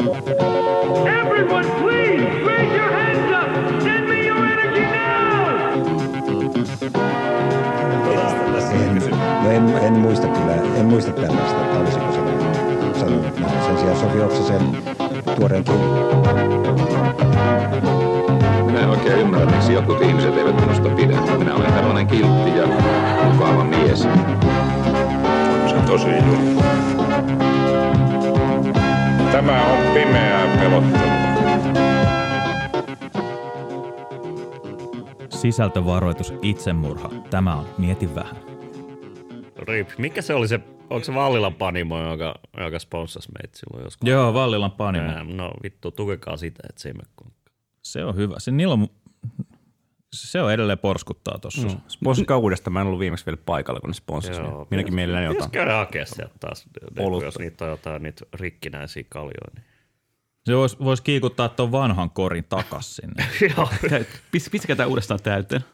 Everyone, please raise your hands up. Send me your energy now. En, no en, en, muista kyllä, en muista tällaista, että olisiko se näin sanonut näin. Sen sijaan Sofi Oksasen tuoreen Minä en oikein ymmärrä, miksi jotkut ihmiset eivät minusta pidä. Minä olen tällainen kiltti ja mukava mies. Se on tosi juttu. Tämä on pimeää pelottelua. Sisältövaroitus itsemurha. Tämä on Mieti vähän. Rip. Mikä se oli se, onko se Vallilan panimo, joka, joka sponssasi meitä silloin joskus? Joo, Vallilan panimo. Ää, No vittu, tukekaa sitä, että se ei mene. Se on hyvä. Se, niillä on, se on edelleen porskuttaa tuossa. Mm. Sponssikkaa uudestaan. Mä en ollut viimeksi vielä paikalla, kun ne sponssasi. Joo, Minäkin mielelläni Pitäisi otan. käydä hakea sieltä taas, Olutta. jos niitä on jotain niitä rikkinäisiä kaljoja. Niin. Se voisi vois kiikuttaa tuon vanhan korin takas sinne. Joo. Pis- Pistäkää tämä uudestaan täyteen.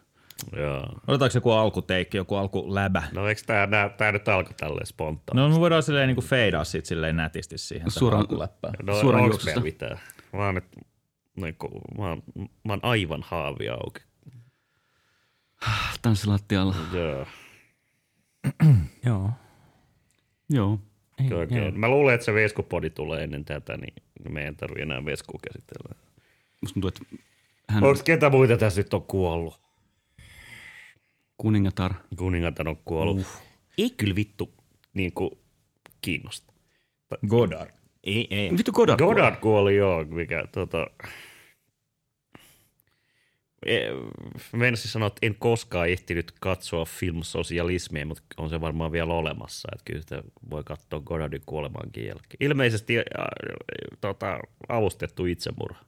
Joo. Otetaanko joku alkuteikki, joku alkuläbä? No eikö tää, nää, tää nyt alkoi tälleen spontaan? No me voidaan silleen niin feidaa sit silleen nätisti siihen Suoraan- Suoraan, alkuläppään. No, juoksusta. meillä mitään? Mä oon, nyt, niin kuin, mä, oon, mä oon aivan haavi auki. Tanssilattialla. Joo. Joo. Joo. Okay. Mä luulen, että se veskupodi tulee ennen tätä, niin me ei tarvitse enää veskua käsitellä. Musta tuntuu, että hän Onko ketä muita tässä nyt on kuollut? kuningatar. Kuningatar on kuollut. Uh. Ei kyllä vittu niin kuin, kiinnosta. Godard. Ei, ei. Vittu Godard. kuoli. Godard kuoli joo, mikä tota... Meinasin sanoa, että en koskaan ehtinyt katsoa filmsosialismia, mutta on se varmaan vielä olemassa. Että kyllä sitä voi katsoa Godardin kuolemaankin jälkeen. Ilmeisesti äh, tota, avustettu itsemurha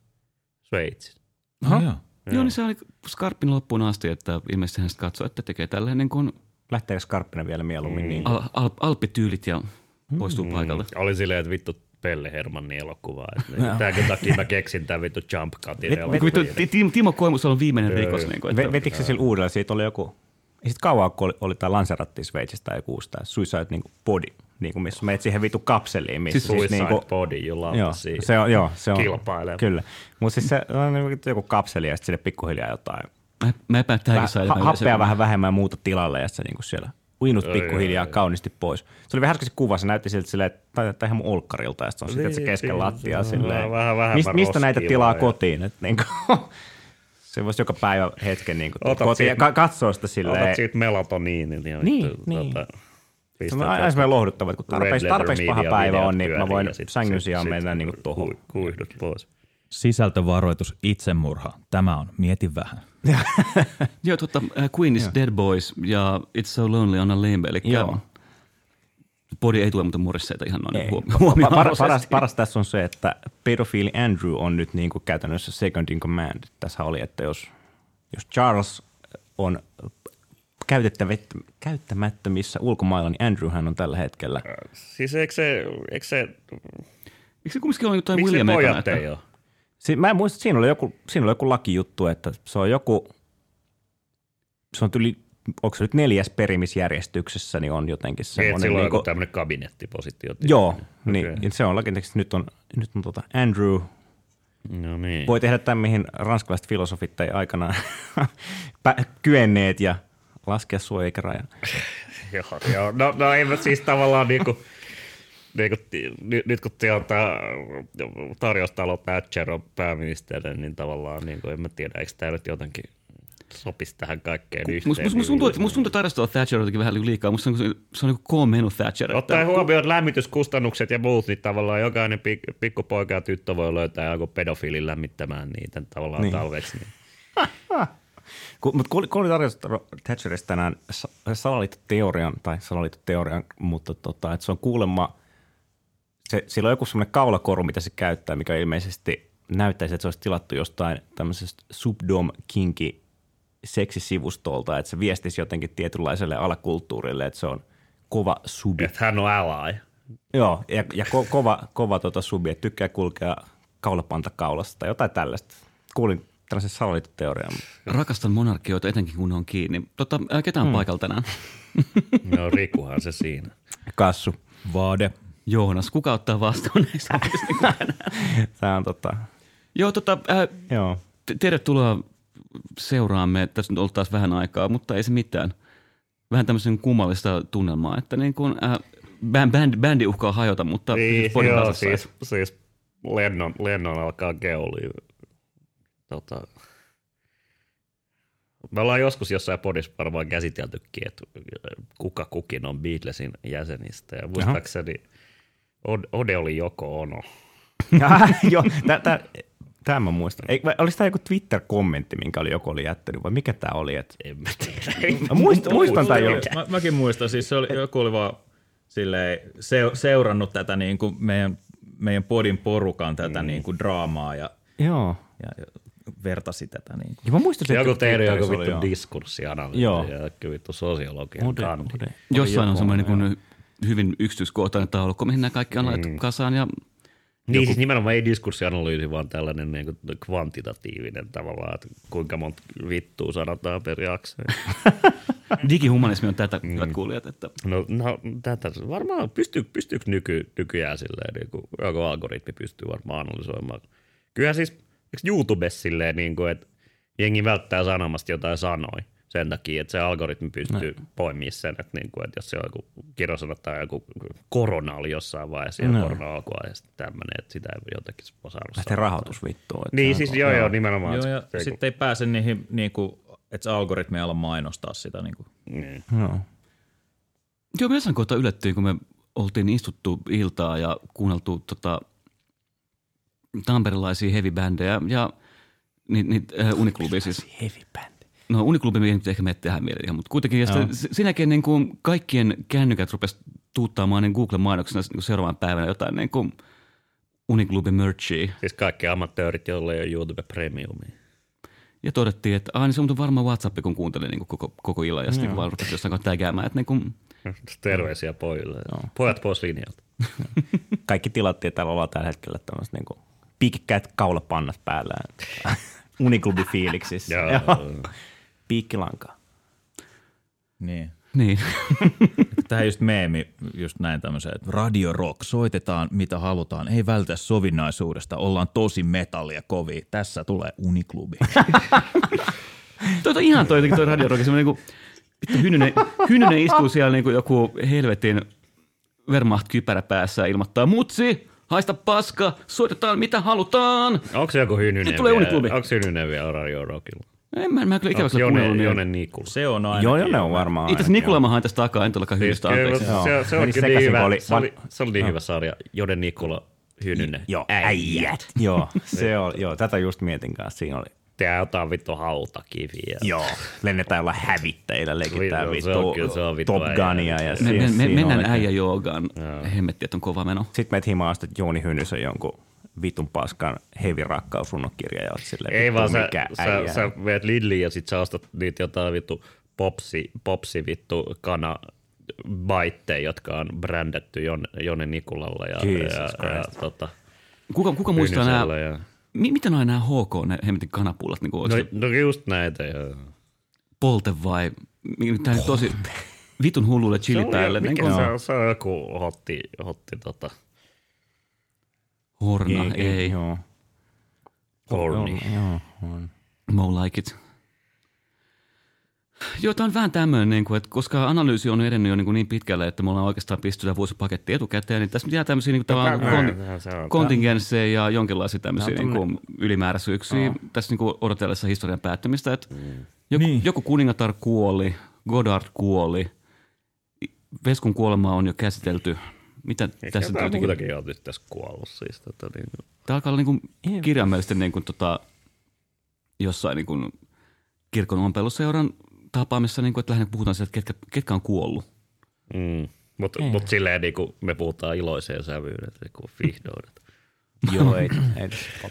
Sveitsissä. Aha. Joo. Joo, niin se oli skarppin loppuun asti, että ilmeisesti hän katsoi, että tekee tällainen kuin Lähteekö Skarppinen vielä mieluummin niin? al- al- alppityylit ja poistuu mm. paikalta. Oli silleen, että vittu Pelle Hermannin elokuva. Tämänkö takia mä keksin tämän vittu Jump Cutin elokuvan. Timo, Koimus on viimeinen rikos. Niin kuin, vetikö se sillä uudella? Siitä oli joku, ei sit kauan, kun oli, oli tämä Lanseratti Sveitsissä tai joku uusi, tämä Suicide niin Body, niin kuin missä menet siihen vitu kapseliin. Missä Siis Suicide niin kuin, Body, jolla on Joo, siinä. se on, joo, se on. Kilpailee. Kyllä. Mutta siis se on niin joku kapseli ja sitten sille pikkuhiljaa jotain. mä, mä epään, että tämäkin ha- happea vähän vähemmän ja muuta tilalle ja se niin kuin siellä uinut Joo, pikkuhiljaa joo, kauniisti pois. Se oli vähän äsken se kuva, se näytti siltä silleen, että tämä ihan mun olkkarilta ja sitten on sitten se Niin, kesken niin, lattiaa silleen. vähän vähemmän mistä, mistä näitä tilaa ja- kotiin? Et niin kuin, se voisi joka päivä hetken niin kuin, kotiin ja siitä- ka- katsoa sitä silleen. Otat siitä melatoniinin ja Niin, vittu, niin. Tota, Se on aina semmoinen lohduttava, että kun tarpeeksi, tarpeeksi paha päivä on, niin mä voin ja sängyn sijaan mennä niin kuin tuohon. ku- Kuihdut pois. Sisältövaroitus itsemurha. Tämä on Mieti vähän. Joo, totta, äh, Queen is Dead Boys ja It's So Lonely on a Limb, eli Joo. Body ei tule muuten murisseita ihan noin huomioon paras, paras, paras tässä on se, että pedofiili Andrew on nyt niin kuin käytännössä second in command. Tässä oli, että jos, jos Charles on käyttämättömissä ulkomailla, niin Andrewhän on tällä hetkellä. Siis eikö se, eikö se Eikö se kumminkin ole jotain miksi William ekana, pojat ei ole? Si- mä en muista, että siinä oli joku, siinä oli joku lakijuttu, että se on joku, se on yli, onko se nyt neljäs perimisjärjestyksessä, niin on jotenkin Niin, semmoinen. sillä on niinku- joku tämmöinen kabinettipositio. Joo, Okei. niin, niin se on lakiteksti. Nyt on, nyt on tota Andrew, No niin. voi tehdä tämän, mihin ranskalaiset filosofit ei aikanaan kyenneet ja laskea suojaikarajan. Joo, joo. No, no ei siis tavallaan niinku, niinku, nyt, nyt kun sieltä tarjoustalo Thatcher on pääministeri, niin tavallaan niinku, en mä tiedä, eikö tämä nyt jotenkin sopisi tähän kaikkeen Musta yhteen. must, must tuntuu, että musta tuntuu, että tarjostolla Thatcher jotenkin vähän liikaa. Musta se on, se on niin K-menu Thatcher. että- Ottaen huomioon lämmityskustannukset ja muut, niin tavallaan jokainen pik- pikkupoika ja tyttö voi löytää joku pedofiilin lämmittämään niitä tavallaan niin. Niin. talveksi. Niin. Ku, mutta kun oli, kun oli tarjottu Thatcherista tänään sa- salaliittoteorian, tai salaliittoteorian, mutta tota, että se on kuulemma, se, sillä on joku semmoinen kaulakoru, mitä se käyttää, mikä ilmeisesti näyttäisi, että se olisi tilattu jostain tämmöisestä subdom kinki seksisivustolta, että se viestisi jotenkin tietynlaiselle alakulttuurille, että se on kova subi. Että hän on ally. Joo, ja, ja ko, kova, kova tota subi, että tykkää kulkea kaulapanta kaulassa tai jotain tällaista. Kuulin tällaisen salaliittoteorian. Rakastan monarkioita, etenkin kun ne on kiinni. Tota, ää, ketä on Hmm. paikalla tänään? No Rikuhan se siinä. Kassu. Vaade. Joonas, kuka ottaa vastuun näistä? Tämä on tota, Joo, tota, äh, joo. t- tervetuloa seuraamme. Tässä nyt oltaisiin vähän aikaa, mutta ei se mitään. Vähän tämmöisen kummallista tunnelmaa, että niin kuin, äh, bänd, bänd, bändi uhkaa hajota, mutta Niin, podin joo, siis, siis Lennon, Lennon alkaa keuli. Tota, me ollaan joskus jossain podissa varmaan käsiteltykin, että kuka kukin on Beatlesin jäsenistä. Ja muistaakseni Od- Ode oli joko ono. Joo, tä- tä- Tämä mä muistan. Ei, vai oliko tämä joku Twitter-kommentti, minkä oli joku oli jättänyt, vai mikä tämä oli? Et... En mä tiedä. Mä muistan, muistan tämän jo. Mä, mäkin muistan, siis se oli, joku oli vaan silleen, se, seurannut tätä niin kuin meidän, meidän podin porukan tätä mm. niin kuin draamaa ja, Joo. ja, ja vertasi tätä. Niin kuin. Ja mä muistan, Joku teidän joku vittu joo. diskurssianalyysi Joo. ja joku vittu sosiologian kandi. Jossain on semmoinen joo. niin kuin hyvin yksityiskohtainen taulukko, mihin nämä kaikki on laitettu kasaan. Ja Niin siis nimenomaan ei diskurssianalyysi, vaan tällainen niin kuin kvantitatiivinen tavallaan, että kuinka monta vittua sanotaan per jakso. digihumanismi on tätä, hyvät kuulijat. Että No, no tätä varmaan pystyy, pystyykö nyky, nykyään silleen, niin kuin, joku algoritmi pystyy varmaan analysoimaan. Kyllä siis, eikö YouTubessa silleen, niin kuin, että jengi välttää sanomasta jotain sanoi sen takia, että se algoritmi pystyy no. poimimaan sen, että, niin kuin, että jos se on joku kirosana tai joku korona oli jossain vaiheessa ja No. korona ja sitten tämmöinen, että sitä ei jotenkin osannut Lähtee rahoitus että Niin siis joo, joo, nimenomaan. Joo, että ja se- sitten ei pääse niihin, niin kuin, että se algoritmi ei ala mainostaa sitä. Niin kuin. niin. Joo. Joo, me jossain kohtaa yllättiin, kun me oltiin istuttu iltaa ja kuunneltu tota, tamperilaisia heavy-bändejä ja niitä niit, äh, Uniklubi siis. Heavy band. No Uniklubi ei nyt ehkä mene tähän mieleen, mutta kuitenkin. Ja sitten s- sen jälkeen niin kuin kaikkien kännykät rupesi tuuttaamaan niin Google-mainoksena niin seuraavan päivänä jotain niin kuin Uniklubi merchia. Siis kaikki amatöörit, joilla ei ole YouTube Premiumia. Ja todettiin, että aina se on varmaan WhatsApp, kun kuuntelin niin kuin koko, koko illan ja sitten niin vaan rupesi jossain kohtaa tägäämään, että niin kuin, Terveisiä pojille. Pojat pois linjalta. Kaikki tilattiin, että täällä ollaan tällä hetkellä tämmöiset niinku Big Cat kaulapannat päällä. Uniklubi fiiliksissä. Joo. Piikkilankaa. Niin. niin. Tähän just meemi, just näin tämmöisen, että Radio Rock, soitetaan mitä halutaan, ei vältä sovinnaisuudesta, ollaan tosi metallia kovia, tässä tulee Uniklubi. Toi on ihan toi, toi Radio Rock, semmoinen niinku, vittu Hynynen, Hynynen istuu siellä niinku joku helvetin Wehrmacht-kypärä päässä ja ilmoittaa, mutsi, haista paska, soitetaan mitä halutaan. Onko se joku hynynen Nyt tulee vielä? Uniklubi. Onko hynynen vielä Radio Rockilla? En mä, mä kyllä ikävä kyllä kuunnellut. Jone, Niin. Jone Nikula? Se on aina. Joo, joo, ne on varmaan. Itse asiassa aina, Nikula mä hain tästä takaa, en todellakaan hyvistä, anteeksi. se, se, se, on kyllä niin hyvä, oli se, oli, se oli niin hyvä sarja. Jode Nikula Hynynen. Joo, äijät. Joo, se on, joo, tätä just mietin kanssa. Siinä oli, Tää jotain vittu hautakiviä. joo, lennetään jollain hävittäjillä, leikitään Vittu, se vittu on kyllä- se on vittu Top. Gunia. Ja Me, me, me, mennään oli- äijä joogaan. Hemmetti, että on kova meno. Sitten meet himaan sitten Jooni Hynysen jonkun vitun paskan heavy rakkausrunokirja ja oot silleen, Ei vaan sä, mikä sä, sä meet Lidliin ja sit sä ostat niitä jotain vittu popsi, popsi vittu kana baitteja, jotka on brändätty Jon, Jone Nikulalla ja, Jesus ja, ja, Christ. tota, Kuka, kuka muistaa nämä, Ja... mi, mitä nämä, nämä HK, ne hemmetin kanapullat, niin kuin, No, no, just näitä. Ja... polte vai, tämä on tosi vitun hullulle chili päälle. mikä Niin se, on, se on joku hotti, hotti tota, horna, ei, ei. Joo. horni. Joo, on. Mo like it. Joo, tämä on vähän tämmöinen, niin kuin, että koska analyysi on edennyt jo niin, kuin niin pitkälle, että me ollaan oikeastaan pistetty vuosipaketti etukäteen, niin tässä jää tämmöisiä niin kuin, tavallaan Tämä- konti- tämä- se on- kontingensseja ja jonkinlaisia tämmöisiä niin on kuin, ylimääräisyyksiä tässä niin kuin, odotellessa historian päättämistä. Että joku, niin. joku kuningatar kuoli, Godard kuoli, Veskun kuolema on jo käsitelty. Mitä Ehkä tässä nyt jotain jotenkin... muutakin on nyt tässä kuollut siis. Tota, niin, Tämä alkaa olla niin kuin kirjaimellisesti niin kuin, tota, jossain niin kuin kirkon ompeluseuran tapaamissa, niin kuin, että lähinnä puhutaan siitä, että ketkä, ketkä on kuollut. mm. Mutta mut silleen niin kuin me puhutaan iloiseen sävyyn, että kun vihdoin. että- Joo, ei, ei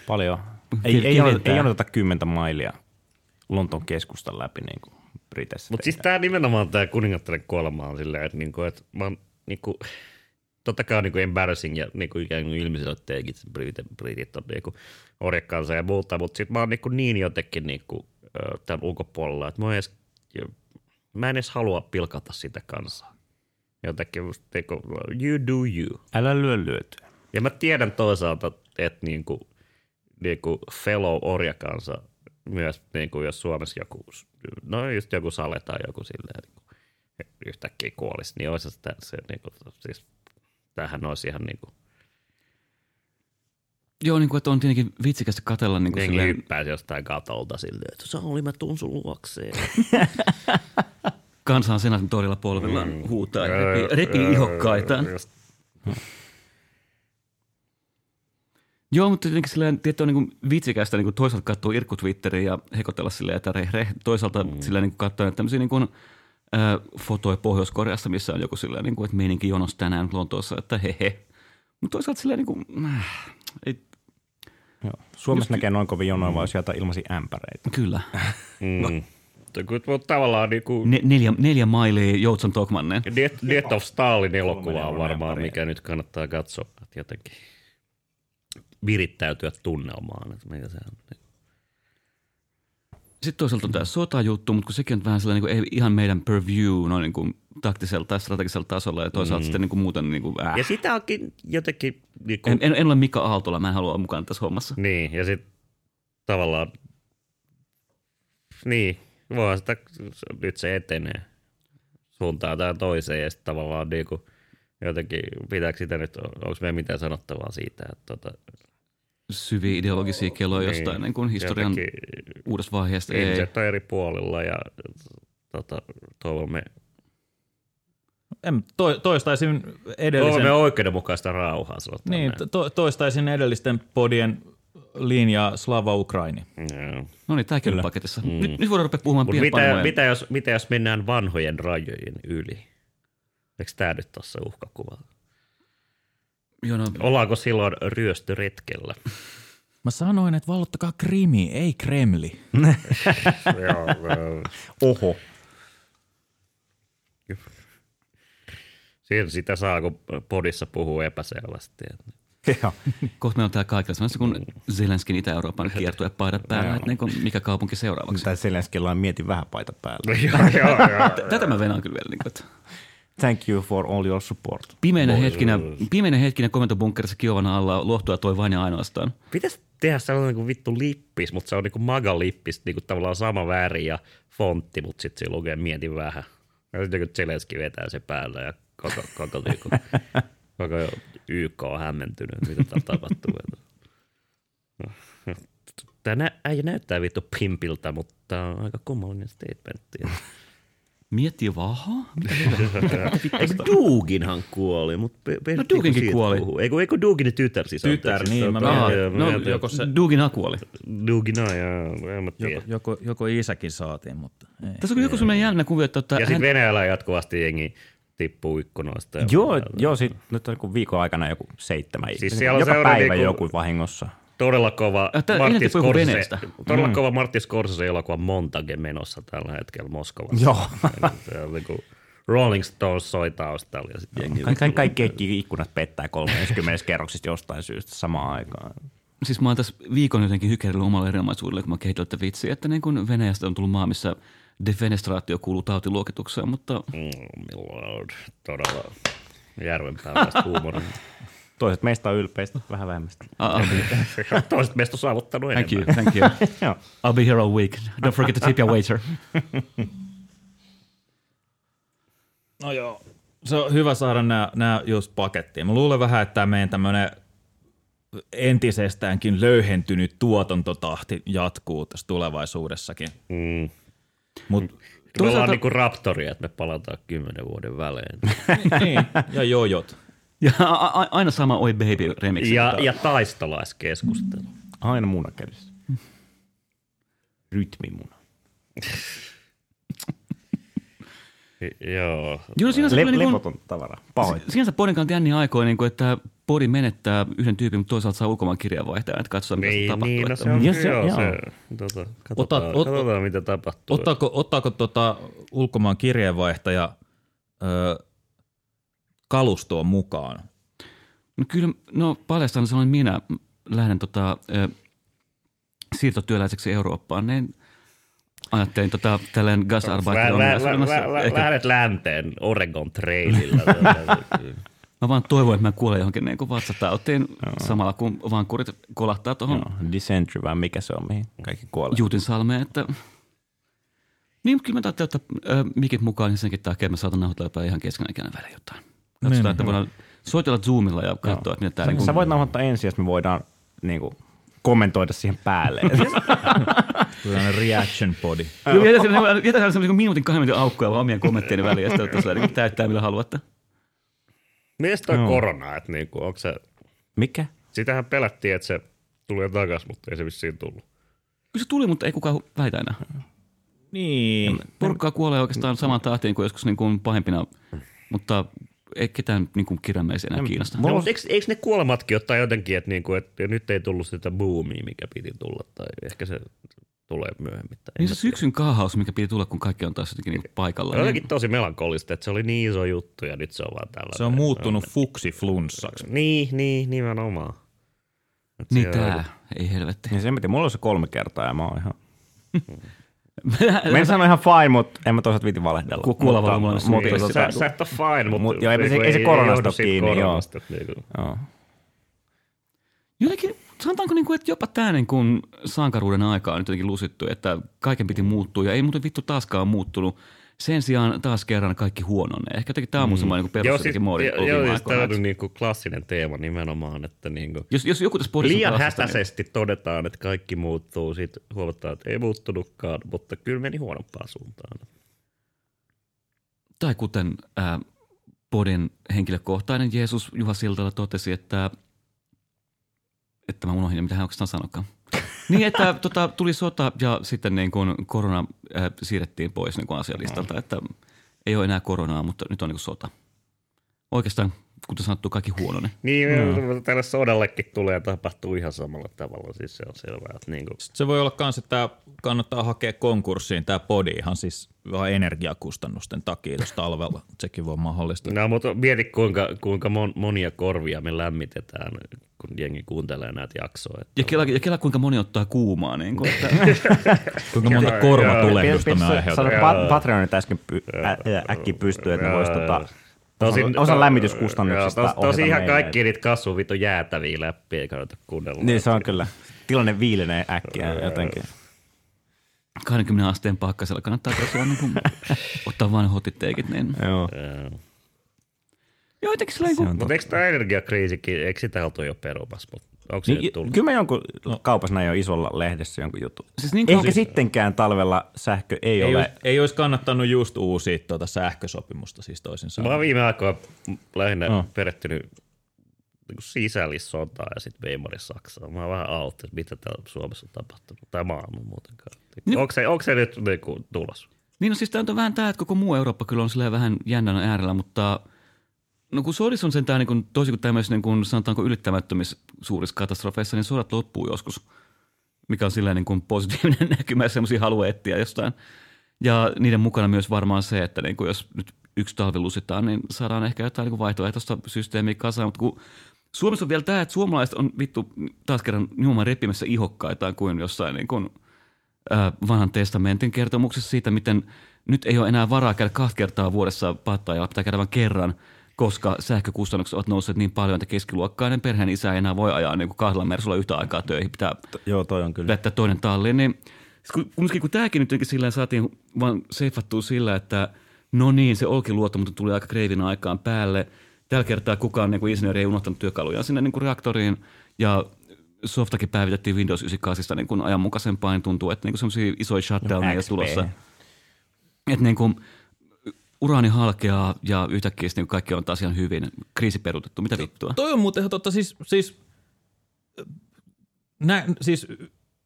paljon. Ei, ei, ei, keventää. ei anneta kymmentä mailia Lontoon keskustan läpi niin kuin Briteissä. Mutta siis tämä nimenomaan tämä kuningattaren kuolema on silleen, että, niinku, että mä oon niinku, totta kai on niinku embarrassing ja niinku ikään kuin ilmiselotteekin, että britit, britit on niinku orjakansa ja muuta, mutta sitten mä oon niinku niin jotenkin niinku, tämän ulkopuolella, että mä, en edes, mä en edes halua pilkata sitä kansaa. Jotenkin musta niinku, you do you. Älä lyö lyötyä. Ja mä tiedän toisaalta, että niinku, niinku fellow orjakansa myös, niinku, jos Suomessa joku, no just joku sale tai joku silleen niinku, yhtäkkiä kuolisi, niin olisi sitä, se, niinku, siis, tämähän olisi ihan niinku, Joo, niin kuin, että on tietenkin vitsikästä katella niin kuin jengi silleen, hyppäisi jostain katolta silleen, että Sauli, mä tuun sun luokseen. kansan senaatin torilla polvillaan mm. huutaa ja repii, repii ihokkaitaan. Joo, mutta tietenkin silleen, tietty on niin kuin vitsikästä niin kuin toisaalta katsoa Irkku Twitteriä ja hekotella silleen, että reh, reh. Toisaalta mm. silleen niin kuin katsoa tämmöisiä niin kuin, fotoja Pohjois-Koreasta, missä on joku silleen, niin kuin, että meininki jonos tänään Lontoossa, että hehe. Mutta toisaalta silleen niin kuin, äh, ei, Joo. Suomessa näkee noin kovin jonoa, vaan sieltä ilmasi ämpäreitä. kyllä. Mm. Mutta tavallaan niinku, Ne, neljä, neljä mailia Joutsan Tokmannen. Death, Death of Stalin elokuva on varmaan, neuvonia. mikä nyt kannattaa katsoa. Että jotenkin virittäytyä tunnelmaan. Että mikä se on. Sitten toisaalta on tämä sotajuttu, mutta kun sekin on vähän sellainen niin kuin, ei ihan meidän purview noin niin kuin taktisella tai strategisella tasolla ja toisaalta mm. sitten niin kuin muuten niin kuin, äh. Ja sitä onkin jotenkin... Niinku, en, en, en, ole Mika Aaltola, mä en halua olla mukana tässä hommassa. Niin, ja sitten tavallaan... Niin, voi sitä, nyt se etenee suuntaan tai toiseen ja sitten tavallaan niinku, jotenkin, pitääkö sitä nyt, onko meillä mitään sanottavaa siitä, että tota, Syviä ideologisia kelloja Niin, jostain niin kuin historian uudesta vaiheesta. Ei. ihmiset on eri puolilla ja tota, toivomme, En, to, toistaisin edellisen, toivomme oikeudenmukaista rauhaa, sanotaan niin, to, toistaisin edellisten podien linjaa Slava Ukraini. Joo. No niin, tämäkin oli paketissa. Mm. Nyt, nyt voidaan rupea puhumaan Mut mitä, mitä, jos, mitä jos mennään vanhojen rajojen yli? Eikö tämä nyt tuossa uhkakuva? Joo, no, Ollaanko silloin ryöstöretkellä? Mä sanoin, että vallottakaa Krimi, ei Kremli. Oho. Siitä sitä saa, kun podissa puhuu epäselvästi. Joo. kohta meillä on täällä kaikilla semmoista kuin Zelenskin Itä-Euroopan kiertue paidat päällä, että niin mikä kaupunki seuraavaksi. Tai Zelenskillä on mieti vähän paita päällä. joo, joo, joo. T- Tätä mä venaan kyllä vielä. Niin kuin, että Thank you for all your support. pimeinä hetkinä, pimeinä hetkinä komentobunkkerissa Kiovana alla lohtua toi vain ja ainoastaan. Pitäisi tehdä sellainen kuin vittu lippis, mutta se on niinku maga-lippis, niinku tavallaan sama väri ja fontti, mutta sitten se lukee mieti vähän. Ja sitten kun Zelenski vetää se päällä ja koko, koko, niinku, koko YK on hämmentynyt, mitä täällä tapahtuu. Tämä äijä näyttää vittu pimpiltä, mutta tämä on aika kummallinen statementti. Miettii vaha? Eikö Duginhan kuoli, mutta No Duginkin kuoli. Eikö, eikö Duginin tytär siis Tytär, anteeksi, niin, mä tota, no, joko se, Dugin akuoli. Dugina, joo, en mä tiedä. joko, joko, joko isäkin saatiin, mutta ei. Tässä on joku semmoinen jännä kuvio, että Ja hän, sitten Venäjällä jatkuvasti jengi tippuu ikkunoista. ja- Joo, joo sit, nyt on joku viikon aikana joku seitsemän Siis siellä on Joka sellainen päivä niinku- joku vahingossa. Todella kova tää Martti Scorsese, todella kova Martti Scorsese elokuva Montage menossa tällä hetkellä Moskovassa. Joo. Se on niinku Rolling Stones soi taustalla ja sitten jengi. Kaikki, kaikki ikkunat pettää 30 kerroksista jostain syystä samaan aikaan. siis mä oon tässä viikon jotenkin hykerillä omalle erinomaisuudelle, kun mä kehitän tätä vitsiä, että niin kuin Venäjästä on tullut maa, missä defenestraatio kuuluu tautiluokitukseen, mutta Mm, Lord, todella järvenpääväistä huumoria. Toiset meistä on ylpeistä, vähän vähemmästä. uh, Toiset meistä on saavuttanut thank enemmän. you, thank you. I'll be here all week. Don't forget to tip your waiter. No joo. Se on hyvä saada nämä, nämä just pakettiin. Mä luulen vähän, että tämä meidän tämmöinen entisestäänkin löyhentynyt tuotantotahti jatkuu tässä tulevaisuudessakin. Mm. Mut, Me ollaan Toisaalta- niinku raptoria, että me palataan kymmenen vuoden välein. niin, ja jojot. Ja a- a- aina sama Oi Baby remix. ja, ja taistolaiskeskustelu. Aina muna kädessä. Rytmimuna. Joo. Joo, sinänsä, Le- niin kuin, lepoton tavara. Pahoin. sinänsä podin kannalta jänniä aikoja, niin kuin, että podi menettää yhden tyypin, mutta toisaalta saa ulkomaan kirjavaihtajan, että katsotaan, mitä Niin, se tapahtuu. niin no se on Ja se, joo, joo. se, tota, katsotaan, Ota- ot- katsotaan, mitä tapahtuu. Ottaako, ottaako tota ulkomaan kirjeenvaihtaja ö, kalustoon mukaan? No kyllä, no paljastan sanoin minä lähden tota, ö, siirtotyöläiseksi Eurooppaan. Ne, ajattelin tota, tälleen gasarbeiter Lä, lä, lä, lä, lähdet länteen Oregon traililla. Mä vaan toivon, että mä kuolen johonkin niin kuin vatsatautiin samalla kun vankurit kolahtaa tuohon Joo, Dysentry vai mikä se on, mihin kaikki kuolee. Juutin salmeen, että niin, mutta kyllä mä täytyy ottaa äh, mikit mukaan, niin senkin takia mä saatan nauhoitella ihan keskenäkään välillä jotain. Katsotaan, että voidaan soitella Zoomilla ja katsoa, että mitä tää Sä, niin sä voit nauhoittaa ensin, jos me voidaan niin kuin, kommentoida siihen päälle. Tällainen reaction body. Jätä semmoisen niin minuutin kahden minuutin aukkoja vaan omien kommenttien väliin ja sitten ottaa niin täyttää millä haluatte. Mies toi korona, että niinku, onko se, mikä? sitähän pelättiin, että se tulee takas, mutta ei se vissiin tullut. Kyllä se tuli, mutta ei kukaan väitä enää. Niin. Porukkaa kuolee oikeastaan samaan tahtiin kuin joskus niin kuin pahimpina, mutta ei ketään niin kuin kirjaimellisiä enää Kiinasta. No, eikö, eikö ne kuolematkin ottaa jotenkin, että, niinku, että nyt ei tullut sitä boomia, mikä piti tulla, tai ehkä se tulee myöhemmin. Tai Niin se syksyn kaahaus, mikä piti tulla, kun kaikki on taas jotenkin niin paikalla. tiedä. Niin, Jotenkin tosi melankolista, että se oli niin iso juttu ja nyt se on vaan tällä. Se on muuttunut fuksi-flunssaksi. Niin, niin, nimenomaan. Et niin on tää, ei helvetti. Niin se, miten, mulla on se kolme kertaa ja mä oon ihan... Mä en sano ihan fine, mutta en mä toisaalta viiti valehdella. Ku- kuolla Mutta- mulla mutta sopii. tota- Sä, sä et ole fine, mutta Mut joo, ei se- niinku ei se koronasta johdu ole kiinni, joo. koronasta, että niinku- Joo. Jotenkin, sanotaanko niin kuin, että jopa tämä niin kuin sankaruuden aika on nyt jotenkin lusittu, että kaiken piti muuttua ja ei muuten vittu taaskaan muuttunut. Sen sijaan taas kerran kaikki huononee. Ehkä jotenkin tämä on mun semmoinen niin Joo, perus siis, joo, ollut joo, siis tämä on niinku klassinen teema nimenomaan, että niinku, Jos, jos joku tässä liian niin- hätäisesti todetaan, että kaikki muuttuu, sitten huomataan, että ei muuttunutkaan, mutta kyllä meni huonompaan suuntaan. Tai kuten ää, Podin henkilökohtainen Jeesus Juha Siltala totesi, että, että mä unohdin, mitä hän oikeastaan sanokaan. Niin, että tota, tuli sota ja sitten niin kuin korona ää, siirrettiin pois niin kuin asialistalta, että ei ole enää koronaa, mutta nyt on niin kuin sota. Oikeastaan, kuten sanottu, kaikki huonone. Niin, mm. tälle sodallekin tulee ja tapahtuu ihan samalla tavalla, siis se on selvää. Että niinku, Se voi olla myös, että kannattaa hakea konkurssiin tämä podi ihan siis vähän energiakustannusten takia tuossa talvella. Sekin voi mahdollista. no, mutta mieti kuinka, kuinka mon, monia korvia me lämmitetään, kun jengi kuuntelee näitä jaksoja. Että Ja kela, ja kela kuinka moni ottaa kuumaa. Niin kuin, että, Kuinka monta korvatulehdusta me aiheutetaan. pa- Patreonit äsken py- ä, ä, äkkiä pystyy, että ne vois tota, Tosin, osan lämmityskustannuksista Joo, tos, tosi ihan meille. kaikki niitä kasvun vittu jäätäviä läppiä ei kannata kuunnella. Niin se on kyllä. Tilanne viilenee äkkiä jotenkin. 20 asteen pakkasella kannattaa tosiaan niin kuin, ottaa vain hotiteikit. Niin. Joo. Joo. Jotenkin sillä niin kuin, Mutta eikö tämä energiakriisikin, eikö sitä oltu jo perumassa? Mutta onko se Niin, tullut? kyllä mä jonkun kaupassa näin jo isolla lehdessä jonkun jutun. Siis niin Ehkä kauan- sittenkään talvella sähkö ei, Ei, ole. olisi, ei olisi kannattanut just uusia tuota sähkösopimusta siis toisin Mä sanoen. oon viime aikoina lähinnä No. no. perehtynyt niin sisällissotaan ja sitten Weimari Saksaan. Mä oon vähän että mitä täällä Suomessa on tapahtunut, tai maailman muutenkaan. Niin- Onko, se, onko se nyt niin kuin, tulos? Niin no siis tämä on vähän tämä, että koko muu Eurooppa kyllä on silleen vähän jännän äärellä, mutta no kun sodissa on sentään niin kuin, toisin kuin tämmöisissä niin kuin, sanotaanko ylittämättömissä suurissa katastrofeissa, niin sodat loppuu joskus, mikä on silleen niin kuin positiivinen näkymä ja semmoisia haluaa etsiä jostain. Ja niiden mukana myös varmaan se, että niin kuin jos nyt yksi talvi lusitaan, niin saadaan ehkä jotain niin kuin vaihtoehtoista systeemiä kasaan, mutta kun Suomessa on vielä tämä, että suomalaiset on vittu taas kerran nimenomaan repimässä ihokkaitaan kuin jossain niin kuin, ää, vanhan testamentin kertomuksessa siitä, miten nyt ei ole enää varaa käydä kahta kertaa vuodessa pattaa pitää käydä vain kerran, koska sähkökustannukset ovat nousseet niin paljon, että keskiluokkainen perheen isä ei enää voi ajaa niin kuin kahdella mersulla yhtä aikaa töihin. Pitää Joo, toi on kyllä. vettää toinen talli. Niin, kun, kumminkin kun tämäkin nyt sillä saatiin vaan seifattua sillä, että no niin, se Olkiluoto, mutta tuli aika kreivin aikaan päälle. Tällä kertaa kukaan niin kuin insinööri ei unohtanut työkaluja sinne niin kuin reaktoriin ja softakin päivitettiin Windows 98 niin kuin ajanmukaisempaan, tuntuu, että niin kuin sellaisia isoja shutdowneja ole XP. tulossa. Että niin kuin uraani halkeaa ja yhtäkkiä niin kaikki on taas ihan hyvin. Kriisi peruutettu. Mitä vittua? Toi on muuten ihan totta, siis, siis, nä, siis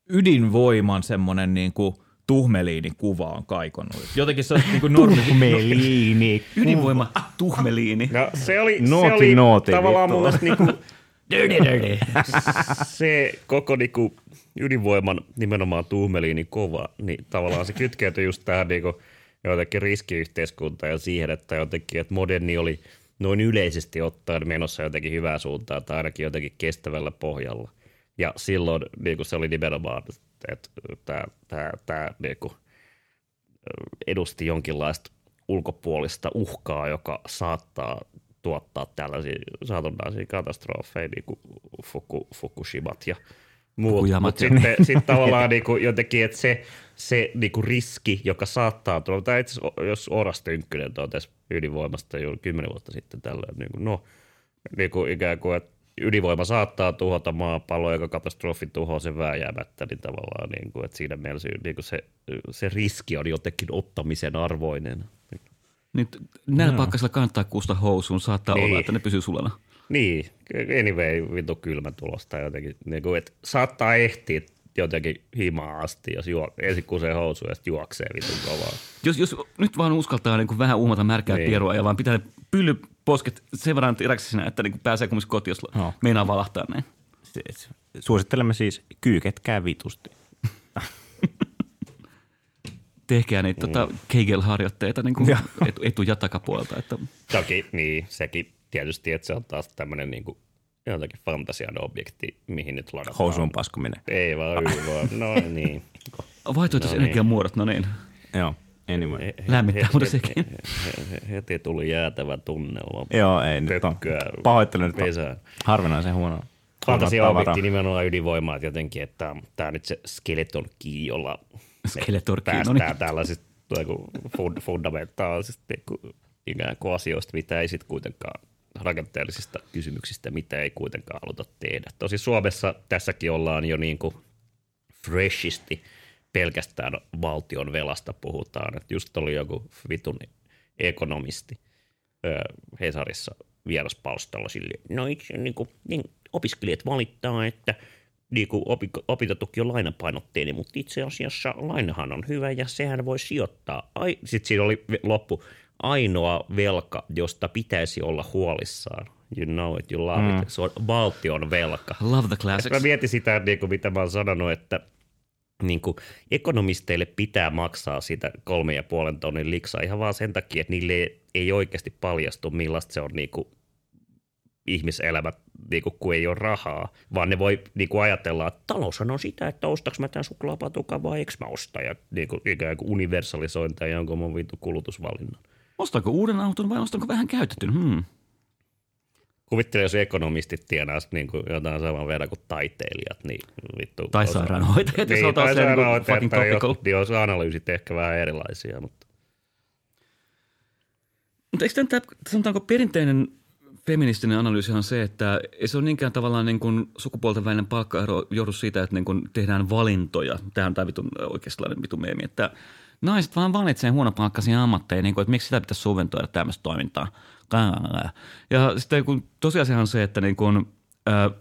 ydinvoiman semmoinen niin kuin tuhmeliinin kuva on kaikonnut. Jotenkin se on niin kuin normi. Meliini. Ydinvoima, tuhmeliini. No, se oli, se Nooti, oli nooti, tavallaan mun mielestä Dirty, dirty. se koko niinku ydinvoiman nimenomaan tuumeliini kova, niin tavallaan se kytkeytyi just tähän niinku jotenkin riskiyhteiskuntaan ja siihen, että jotenkin, että moderni oli noin yleisesti ottaen menossa jotenkin hyvää suuntaan tai ainakin jotenkin kestävällä pohjalla. Ja silloin niinku se oli nimenomaan, että tämä tää, tää, niinku, edusti jonkinlaista ulkopuolista uhkaa, joka saattaa tuottaa tällaisia satunnaisia katastrofeja, niin kuin Fuku, Fukushimat ja muut. Mutta sitten sit tavallaan niin kuin jotenkin, että se, se niin kuin riski, joka saattaa tulla, tai itse asiassa jos Oras Tynkkynen totesi ydinvoimasta jo kymmenen vuotta sitten tällöin, niin kuin, no, niin kuin ikään kuin, että ydinvoima saattaa tuhota maapalloa, joka katastrofi tuhoaa sen vääjäämättä, niin tavallaan niin kuin, että siinä mielessä niin kuin se, se riski on jotenkin ottamisen arvoinen. Niin t- näillä pakkasilla kannattaa kuusta housuun, saattaa Niin. olla, että ne pysyy sulana. Niin, anyway, vittu kylmä tulosta jotenkin, niin kuin, että saattaa ehtiä jotenkin himaa asti, jos juo, ensin kusee housuun ja sitten juoksee vitun kovaa. Jos, jos nyt vaan uskaltaa niin kuin vähän uumata märkää Niin. pierua ja vaan pitää ne pyllyposket sen verran tiraksisena, että niin kuin pääsee kumminkin kotiin, jos Joo. meinaa valahtaa näin. Suosittelemme siis kyyketkää vitusti. Tehkää niitä tota, Kegel-harjoitteita niin kuin etu, etu- ja takapuolta. Että Toki niin, sekin tietysti, että se on taas tämmöinen niin kuin, jotenkin fantasian objekti, mihin nyt ladataan. Housuun paskuminen. Ei vaan yli vaan, no niin. vaihtoehtoiset No niin. energiamuodot, no niin. Joo, anyway. He- he- Lämmittää, he- mutta he- sekin. he- he- Heti tuli jäätävä tunnelma. Joo, ei nyt on. Pahoittelen nyt pesään. harvinaisen huono. Fantasia-objekti nimenomaan ydinvoimaa jotenkin, että tämä on nyt se skeleton key, jolla Skeletor key, no päästään niin. tällaisista fund- fundamentaalisista ikään kuin asioista, mitä ei sitten kuitenkaan rakenteellisista kysymyksistä, mitä ei kuitenkaan haluta tehdä. Tosi Suomessa tässäkin ollaan jo niin kuin freshisti pelkästään valtion velasta puhutaan. Et just oli joku vitun ekonomisti Hesarissa vieraspalstalla sille, no itse niin kuin, niin opiskelijat valittaa, että niin kuin opi, opintotuki on lainapainotteinen, mutta itse asiassa lainahan on hyvä ja sehän voi sijoittaa. Ai, sitten siinä oli loppu, ainoa velka, josta pitäisi olla huolissaan. You know it, you love mm. it. Se on valtion velka. Love the classics. Mä mietin sitä, niin kuin mitä mä oon sanonut, että niin kuin ekonomisteille pitää maksaa sitä kolme ja puolen tonnin liksaa ihan vaan sen takia, että niille ei oikeasti paljastu, millaista se on niin kuin ihmiselämä, niin kuin, kun ei ole rahaa, vaan ne voi niin kuin ajatella, että taloushan on sitä, että ostaks mä tämän suklaapatukan vai eikö mä osta, ja niin kuin, ikään kuin universalisointia jonkun mun vittu kulutusvalinnan. Ostanko uuden auton vai ostanko vähän käytetyn? Hmm. Kuvittele, jos ekonomistit tienaisi niin kuin jotain saman verran kuin taiteilijat, niin vittu. Tai sairaanhoitajat, jos niin, halutaan tai se niin kuin sairaanhoitajat, fucking topical. niin olisi analyysit ehkä vähän erilaisia, mutta Mutta eikö tämä, sanotaanko perinteinen feministinen analyysi on se, että ei se ole niinkään tavallaan niin kuin sukupuolten välinen palkkaero johdu siitä, että niin kuin tehdään valintoja. Tämä on tämä vitun oikeastaan vitun meemi, että naiset vaan valitsee huonopalkkaisia ammatteja, niin kuin, että miksi sitä pitäisi subventoida tämmöistä toimintaa. Ja sitten kun tosiasiahan on se, että niin kuin, äh,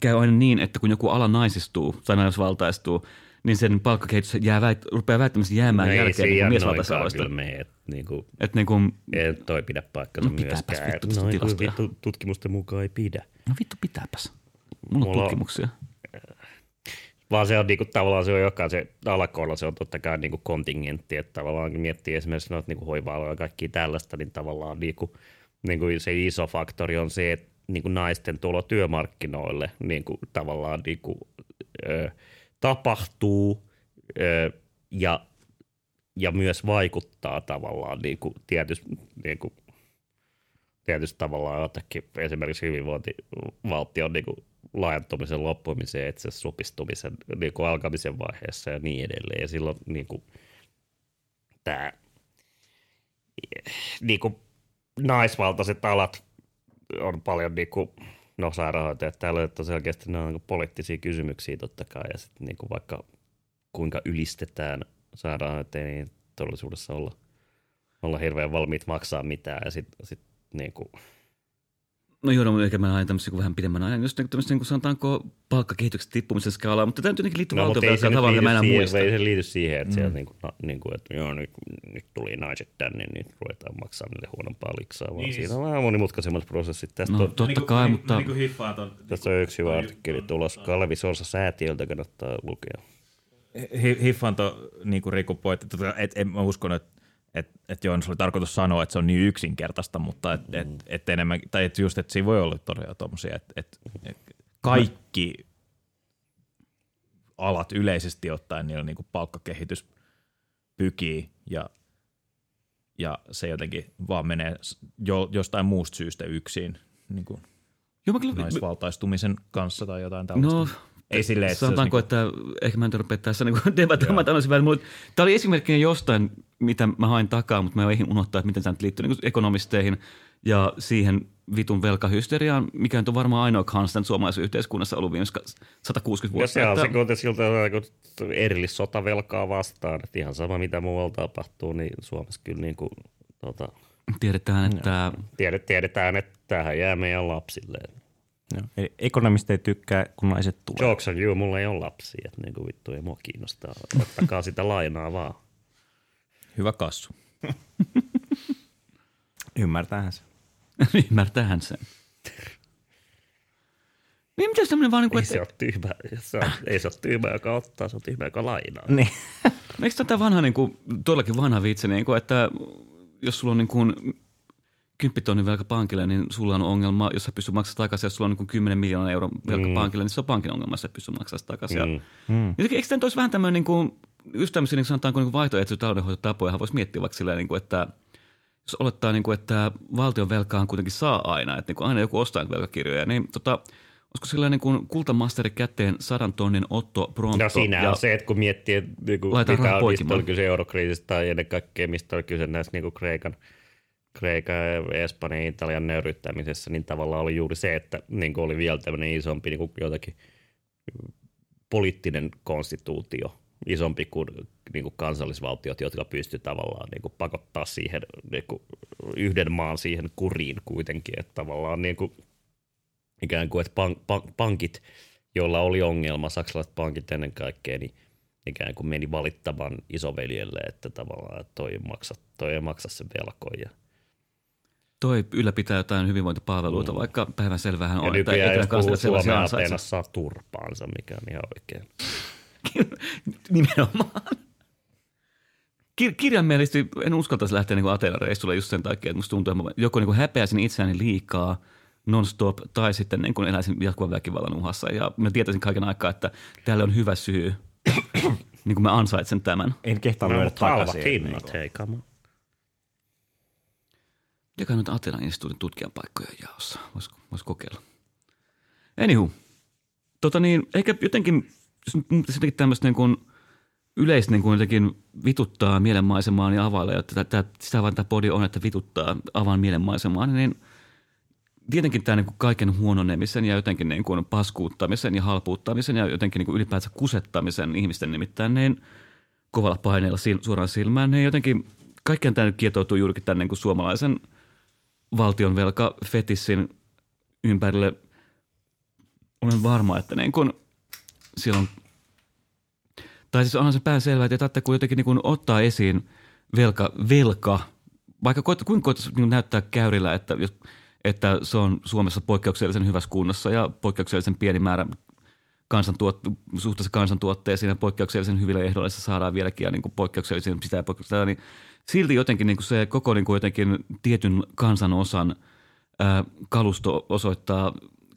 käy aina niin, että kun joku ala naisistuu tai naisvaltaistuu, niin sen palkkakehitys jää väit, rupeaa välttämättä jäämään No jälkeen niin miesvaltaisista aloista. että niin kuin, Että niin kuin, ei toi pidä paikkansa No myöskään. vittu Noin vittu tutkimusten mukaan ei pidä. no vittu pitääpäs. Mulla on Mulla on- tutkimuksia. Vaan se on niinku, tavallaan se on joka se alakoilla se on totta kai niinku kontingentti, että tavallaan miettii esimerkiksi noita niinku hoiva ja kaikki tällaista, niin tavallaan niinku, niinku se iso faktori on se, että niinku naisten tulo työmarkkinoille niinku, tavallaan niinku, ö, tapahtuu ö, ja, ja myös vaikuttaa tavallaan niinku, tietysti niinku, tietysti tavallaan jotakin esimerkiksi hyvinvointivaltion niin kuin laajentumisen loppumiseen, itse supistumisen niin kuin alkamisen vaiheessa ja niin edelleen. Ja silloin niin kuin, tämä niin kuin, naisvaltaiset alat on paljon niin kuin, no sairaanhoitajat täällä on selkeästi nämä on niin poliittisia kysymyksiä totta kai ja sitten niin kuin vaikka kuinka ylistetään sairaanhoitajia, niin todellisuudessa olla, olla hirveän valmiit maksaa mitään ja sitten sit, niin kuin, No joo, no, ehkä mä ajan tämmöisen vähän pidemmän ajan, just tämmöisen, niin sanotaanko palkkakehityksen tippumisen skaalaa, mutta tämä nyt jotenkin liittyy No, mutta ei se, valtiovelkaan tavalla, mitä mä enää siihen, muista. ei se liity siihen, että mm. siellä niinku, no, niinku, että joo, nyt, nyt tuli naiset tänne, niin ruvetaan maksaa niille huonompaa liksaa, vaan niin. siinä on vähän monimutkaisemmat prosessit. Tästä, No on, totta kai, mutta Niin kuin hiffaan ton, tästä on yksi hyvä artikkeli tulossa Kalevi Sorsa säätiöltä, kannattaa lukea. hi- hiffaan to, niin kuin Riku pointti, tota, et, en mä uskon, että et, et joo, se oli tarkoitus sanoa, että se on niin yksinkertaista, mutta et, et, et enemmän, tai et just, että siinä voi olla todella tuommoisia, että et, et kaikki alat yleisesti ottaen, niillä niin kuin palkkakehitys pykii ja, ja se jotenkin vaan menee jo, jostain muusta syystä yksin niin kuin Joo, mä kyllä, naisvaltaistumisen kanssa tai jotain tällaista. No, Ei silleen, että Sanotaanko, olisi että ehkä mä en rupea tässä niin debatoimaan tällaisen välillä, mutta tämä oli esimerkkinä jostain, mitä mä hain takaa, mutta mä eihin unohtaa, että miten tämä nyt liittyy niin ekonomisteihin ja siihen vitun velkahysteriaan, mikä nyt on varmaan ainoa constant suomalaisessa yhteiskunnassa ollut viimeiset 160 Ja vuotta. se on se Että- kuitenkin siltä kun erillissotavelkaa vastaan, että ihan sama mitä muualla tapahtuu, niin Suomessa kyllä niin kuin, tota, Tiedetään, että tiedet, tiedetään, että tähän jää meidän lapsille. Joo. Eli ekonomistit ei tykkää, kun naiset tulee. Jokes on you, mulla ei ole lapsia, että niin kuin vittu ei mua kiinnostaa. Ottakaa sitä lainaa vaan. Hyvä kassu. Ymmärtäähän se. ymmärtäähän sen. Niin mitä tämmöinen vaan, niin kuin, Ei että se ole tyhmä, se on, ei se ole tyhmä, joka ottaa, se on tyhmä, joka lainaa. Niin. Eikö tätä vanha, niin kuin, todellakin vanha vitsi, niin kuin, että jos sulla on niin kuin, 10 tonnin velka pankille, niin sulla on ongelma, jos sä pystyt maksamaan takaisin, jos sulla on niin kuin 10 miljoonaa euron velka Mm. pankille, niin se on pankin ongelma, jos sä pystyt maksamaan takaisin. Mm. Mm. Eikö tämä olisi vähän tämmöinen, niin kuin, just tämmöisiä niin sanotaanko niin vaihtoehtoisia taloudenhoitotapoja, voisi miettiä vaikka silleen, niin kuin, että jos olettaa, niin kuin, että valtion velkaan kuitenkin saa aina, että niin kuin aina joku ostaa velkakirjoja, niin tota, olisiko sillä niin kuin kultamasteri käteen sadan tonnin Otto Pronto? No siinä ja on se, että kun miettii, että niinku, Laitetaan mitä on, mistä oli kyse eurokriisistä tai ennen kaikkea, mistä oli kyse näissä niinku Kreikan, Kreikan, Espanjan ja Italian nöyryttämisessä, niin tavallaan oli juuri se, että niinku oli vielä tämmöinen isompi niinku jotakin poliittinen konstituutio, isompi kuin niinku kansallisvaltiot, jotka pysty tavallaan niinku pakottaa siihen niinku yhden maan siihen kuriin kuitenkin, että tavallaan niinku, ikään kuin, että pank, pank, pankit, joilla oli ongelma, saksalaiset pankit ennen kaikkea, niin ikään kuin meni valittamaan isoveljelle, että tavallaan että toi, maksa, toi ei maksa sen velkoja. toi ylläpitää jotain hyvinvointipalveluita, mm. vaikka päivänselvähän Ja on, että nykyään jos puhuu Suomen. Ateenassa saa turpaansa, mikä on ihan oikein. Nimenomaan. Kir- kirjaimellisesti en uskaltaisi lähteä niin Ateenan reissulle just sen takia, että musta tuntuu, että mä joko niin häpeäisin itseäni liikaa non-stop tai sitten niin kuin eläisin jatkuvan väkivallan uhassa. Ja mä tietäisin kaiken aikaa, että tälle on hyvä syy, niin kuin mä ansaitsen tämän. En kehtaa No, lyödä takaisin. hinnat, hei, come on. Joka nyt Ateenan instituutin tutkijan paikkoja jaossa. Voisi vois kokeilla. Anywho. Tota niin, ehkä jotenkin, jotenkin tämmöistä niin kuin yleistä niin kuin jotenkin vituttaa mielenmaisemaan ja availla, ja tätä, tätä, sitä vaan tämä podi on, että vituttaa avaan mielenmaisemaan, niin tietenkin tämä niin kuin kaiken huononemisen ja jotenkin niin kuin paskuuttamisen ja halpuuttamisen ja jotenkin niin kuin ylipäänsä kusettamisen ihmisten nimittäin niin kovalla paineella sil, suoraan silmään, niin jotenkin kaikkeen tämä nyt kietoutuu juurikin tämän niin kuin suomalaisen valtion velka fetissin ympärille. Olen varma, että niin kuin siellä on tai siis onhan se pääselvä, että tarvitsee kun jotenkin niin kuin ottaa esiin velka, velka vaikka koet, kuinka koettaisi niin näyttää käyrillä, että, että se on Suomessa poikkeuksellisen hyvässä kunnossa ja poikkeuksellisen pieni määrä kansantuot, suhteessa kansantuotteeseen ja poikkeuksellisen hyvillä ehdoilla se saadaan vieläkin ja niin kuin poikkeuksellisen sitä ja poikkeuksellisen, niin silti jotenkin niin kuin se koko niin kuin jotenkin tietyn kansanosan ää, kalusto osoittaa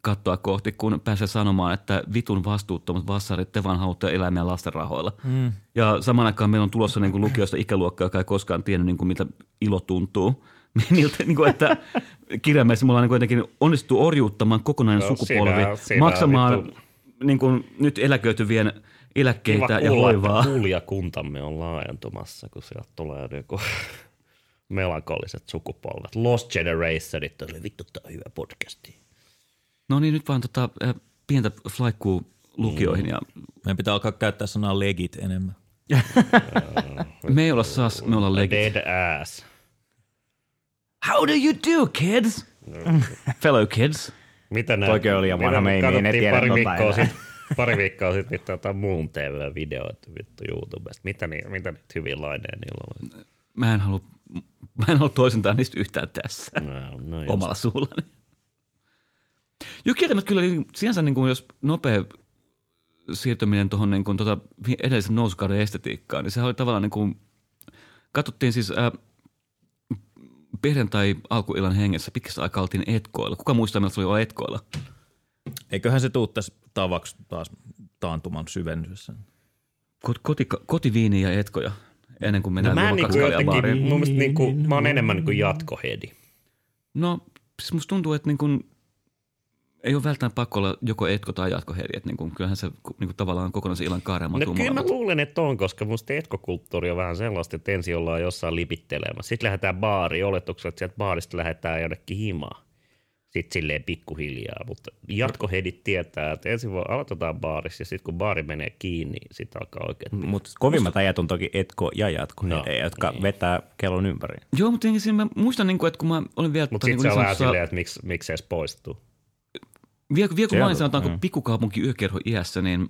kattoa kohti, kun pääsee sanomaan, että vitun vastuuttomat vassarit, te vaan haluatte eläimiä lasten rahoilla. Mm. Ja saman aikaan meillä on tulossa niin kuin lukiosta ikäluokka, joka ei koskaan tiennyt, niin kuin, miltä ilo tuntuu. Miltä, niin kuin, että kirjaimellisesti me ollaan niin kuin jotenkin onnistuttu orjuuttamaan kokonainen No, sukupolvi, siinä- siinä maksamaan vittu- niin kuin, nyt eläköityvien eläkkeitä Kiva ja kuulla, hoivaa. että kuulijakuntamme on laajentumassa, kun sieltä tulee joku melankoliset sukupolvet. Lost Generationit oli vittu, tää on hyvä podcasti. No niin, nyt vaan tota, äh, pientä flaikkuu lukioihin ja Meidän pitää alkaa käyttää sanaa legit enemmän. me ei olla sas, me ollaan legit. Dead ass. How do you do, kids? Fellow kids. Mitä nää, Toikin oli mitä vanha me meimi, en tiedä pari tota viikkoa sitten, pari viikkoa sitten vittu jotain muun TV-videoita vittu YouTubesta. Mitä, ni, mitä niitä hyvin laineja niillä on? Mä en halua, mä en halua toisentaa niistä yhtään tässä No, no just. omalla suullani. Joo, kieltämättä kyllä sinänsä niin kuin jos nopea siirtyminen tuohon niin kuin, tota, edellisen nousukauden estetiikkaan, niin sehän oli tavallaan niin kuin, katsottiin siis äh, perjantai alkuillan hengessä pitkästä aikaa oltiin etkoilla. Kuka muistaa, miltä se oli olla etkoilla? Eiköhän se tuu tässä tavaksi taas taantuman syvennyssä. Kot, koti, kotiviini ja etkoja. ennen kuin No mennään mä, no, niinku kaksi jotenkin, baariin. mun mielestä niinku, mä oon enemmän niinku jatkohedi. No siis musta tuntuu, että niin kuin, ei ole välttämättä pakko olla joko etko tai jatkoheri. Että niin kuin, kyllähän se niin kuin, tavallaan kokonaisen illan kaaren No kyllä mä luulen, että on, koska musta etkokulttuuri on vähän sellaista, että ensin ollaan jossain lipittelemässä. Sitten lähdetään baariin, oletuksella, että sieltä baarista lähdetään jonnekin himaan. Sitten silleen pikkuhiljaa, mutta jatkohedit tietää, että ensin voi aloitetaan baarissa ja sitten kun baari menee kiinni, sitten alkaa oikein. Mutta kovimmat ajat on toki Etko ja Jatko, No, no, jotka niin. vetää kellon ympäri. Joo, mutta siinä mä muistan, niin kuin, että kun mä olin vielä... Mutta tota, sitten se on niin vähän silleen, että miksi, miksi se edes poistuu. Vielä, vielä kun totta, sanotaanko mm. pikkukaupunki yökerho iässä, niin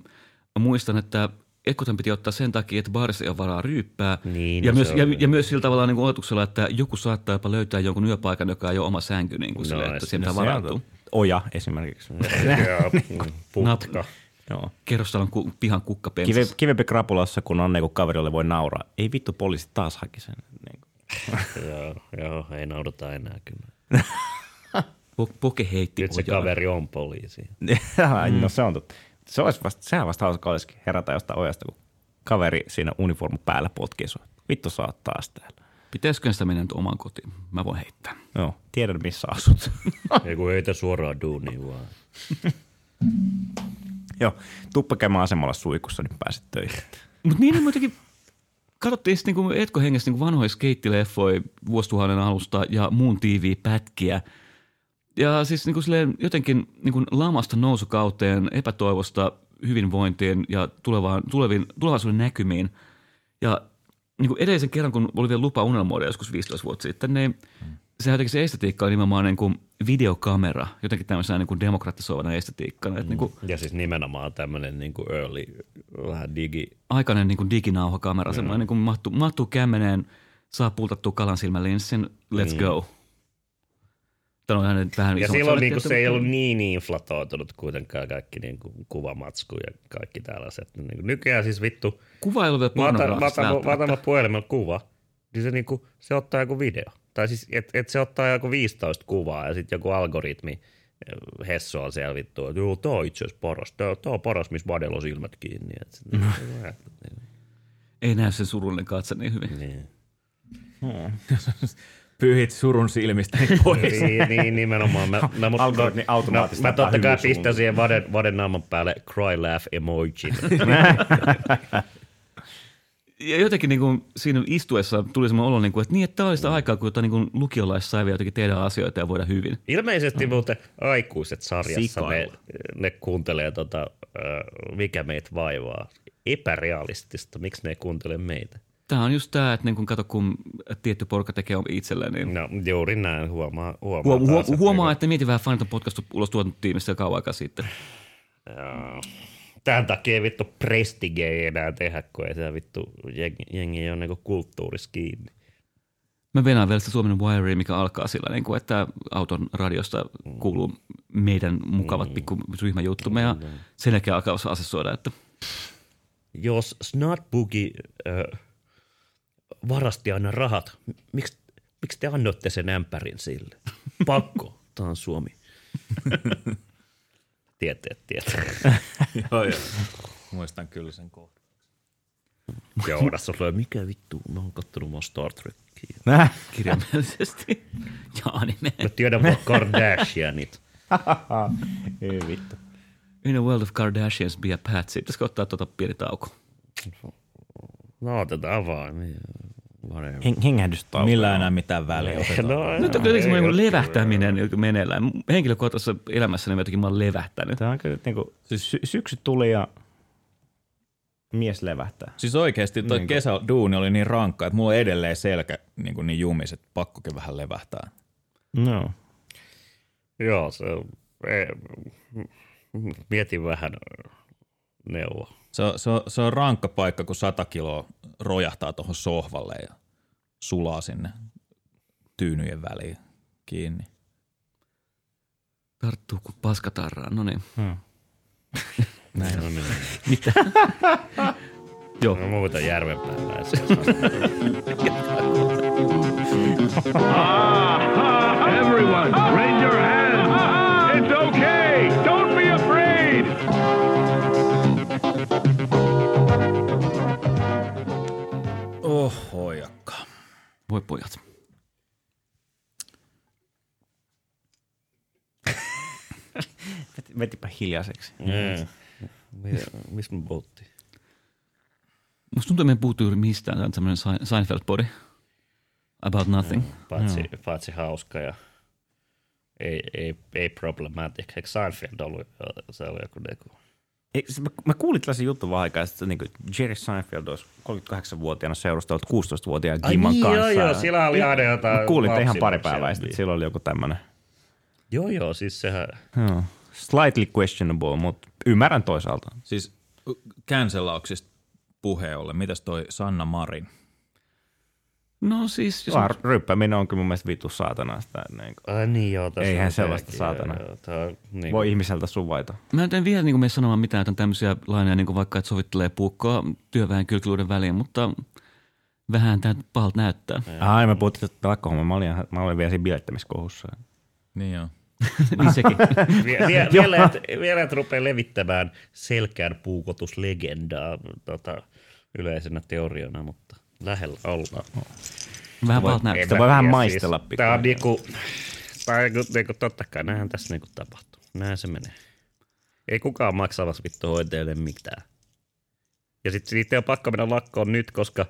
muistan, että Ekkotan piti ottaa sen takia, että baarissa ei ole varaa ryyppää. Niin, ja, no myös, se on ja, ja, myös sillä tavalla niin kuin oletuksella, että joku saattaa jopa löytää jonkun yöpaikan, joka ei ole oma sänky, niin kuin No, sille, että siihen pitää Se on. Oja esimerkiksi. Mm, putka. Joo. Kerrostalon ku, pihan Kive, kukkapensas. kivempi krapulassa, kun on niin kaverille voi nauraa. Ei vittu, poliisi taas haki sen. Niin joo, joo, ei naudata enää kyllä. Po, poke heitti Nyt se ojaa. kaveri on poliisi. mm. No se on totta. Se olisi vasta, sehän vasta hauska olisikin herätä jostain ojasta, kun kaveri siinä uniformu päällä potkii sua. Vittu sä oot taas täällä. Pitäisikö sitä mennä nyt omaan kotiin? Mä voin heittää. Joo, tiedän missä asut. Ei kun heitä suoraan duuniin vaan. Joo, tuppa käymään asemalla suikussa, niin pääset töihin. Mutta niin muutenkin katsottiin sitten niinku Etko hengessä niinku vanhoja skeittileffoja vuosituhannen alusta ja muun tiiviä pätkiä. Ja siis niinku silleen jotenkin niinku lamasta nousukauteen, epätoivosta hyvinvointiin ja tulevaan, tuleviin, tulevaisuuden näkymiin. Ja niinku edellisen kerran, kun oli vielä lupa unelmoida joskus 15 vuotta sitten, niin se jotenkin se estetiikka on nimenomaan niinku videokamera, jotenkin tämmöisenä niinku demokratisoivana estetiikkana. Mm. Niinku Ja siis nimenomaan tämmöinen niin kuin early, vähän digi. aikainen niin diginauhakamera, semmoinen niin kuin mahtuu, mahtuu kämmeneen, saa pultattua kalan silmälinssin, let's Mm. go. Tämä on vähän, Ja silloin niin kuin, se ei ollut niin inflatoitunut kuitenkaan kaikki niin kuin kuvamatsku ja kaikki tällaiset. Niin kuin, nykyään siis vittu, Kuva ei ole vielä mä otan, mä otan, mä otan puhelimella kuva, niin se, niin kuin, se ottaa joku video. Tai siis, että et se ottaa joku 15 kuvaa ja sitten joku algoritmi eh, Hesso on siellä vittu, että joo, tää on itse asiassa paras. Tää, tää on paras, missä Vadella on silmät kiinni. Et, sit- Ei näy sen surullinen katse niin hyvin. niin. Pyyhit surun silmistä pois. niin, niin, nimenomaan. Mä, mä, mut, Algoritmi mä, automaattisesti mä, mä totta kai pistän siihen vaden, vaden naaman päälle cry laugh emoji. Ja jotenkin niin kuin siinä istuessa tuli semmoinen olo, niin kuin, että niin, että tämä oli sitä aikaa, kun jotain niin lukiolais sai vielä jotenkin tehdä asioita ja voida hyvin. Ilmeisesti muuten aikuiset sarjassa ne, ne kuuntelee tota, äh, mikä meitä vaivaa. Epärealistista, miksi ne ei kuuntele meitä? Tämä on just tämä, että niin kun kato, kun tietty porukka tekee itselleen, niin No juuri näin, huomaa. Huomaa, Huom- taas, huom- huomaa, niinku- että mietin vähän Faniton podcast ulos tuotantotiimistä kauan aikaa sitten. Joo. Tämän takia ei vittu prestige ei enää tehdä, kun ei se vittu jengi, jengi ei ole niinku kulttuurissa kiinni. Mä venään vielä sitä Suomen Wirea, mikä alkaa sillä, niin kuin, että auton radiosta kuuluu meidän mukavat pikku ryhmäjuttumme ja sen jälkeen alkaa osaa asessoida, että Jos Snartboogie äh, varasti aina rahat, miksi, miksi te annoitte sen ämpärin sille? Pakko, tämä on Suomi. Tieteet, tieteet. joo, joo. Muistan kyllä sen kohdan. Joonas on mikä vittu, mä oon kattonut vaan Star Trekia. Näh. kirjaimellisesti. ja anime. Mä tiedän vaan Kardashianit. Ei vittu. In a world of Kardashians be a patsy. Pitäisikö ottaa tuota pieni tauko? No otetaan vaan. niin, whatever. Heng- hengähdystauko. Millä enää mitään väliä otetaan. No, Nyt on kyllä semmoinen niin levähtäminen meneillään. Henkilökohtaisessa elämässäni jotenkin mä oon levähtänyt. Tämä on kyllä niinku, siis sy- syksy tuli ja mies levähtää. Siis oikeasti toi niin kesäduuni oli niin rankka, että mulla on edelleen selkä niin, kuin niin jumis, että pakkokin vähän levähtää. No. Joo, se ei, mietin vähän neuvoa. Se on, se, se on rankka paikka, kun 100 kiloa rojahtaa tuohon sohvalle ja sulaa sinne tyynyjen väliin kiinni. Tarttuu kuin paskatarraan, no niin. Näin on. Niin. Mitä? Joo. No muuta järven päällä. Everyone, Oh, pojat. Vetipä hiljaiseksi. Mm. Mistä me puhuttiin? Musta tuntuu, että me puhuttu juuri mistään. Tämä on tämmöinen Sein- Seinfeld-podi. About nothing. Paitsi, paitsi hauska ja ei, ei, ei problematic. Eikö Seinfeld ollut, se oli joku niinku. Mä, mä kuulin tällaisen jutun vaan aikaa, että niin Jerry Seinfeld olisi 38-vuotiaana seurustellut 16-vuotiaan Gimman niin, kanssa. joo, joo, sillä oli aina jotain Mä kuulin että ihan pari päivää sitten, että sillä oli joku tämmöinen. Joo, joo, siis sehän, Joo. Slightly questionable, mutta ymmärrän toisaalta. Siis cancelauksista puheen ollen, mitäs toi Sanna Marin? No siis, jos Vaan ryppääminen on kyllä mun mielestä vittu saatana. Sitä, niin kuin, ai niin joo. tässä Eihän on sellaista saatana. joo, joo, tää on niin voi ihmiseltä suvaita. Mä en vielä niin mene sanomaan mitään, että on tämmöisiä laineja, niin kuin vaikka, että sovittelee puukkoa työväen kylkiluiden väliin, mutta vähän tämä pahalta näyttää. Ai, mä puhuttiin tästä lakkohommaa. Mä olin, mä olin vielä siinä bilettämiskohussa. Niin joo. niin sekin. Vie, vie, vielä, et, vielä et rupeaa levittämään selkään puukotuslegendaa tota, yleisenä teoriana, mutta lähellä ollaan. Vähän pahalta näyttää. Voi vähän maistella Siis, Tämä on pikkuinen. niinku, tää on niinku, niinku, totta kai, näinhän tässä niinku tapahtuu. Näin se menee. Ei kukaan maksamassa vittu hoitajille mitään. Ja sitten siitä on pakko mennä lakkoon nyt, koska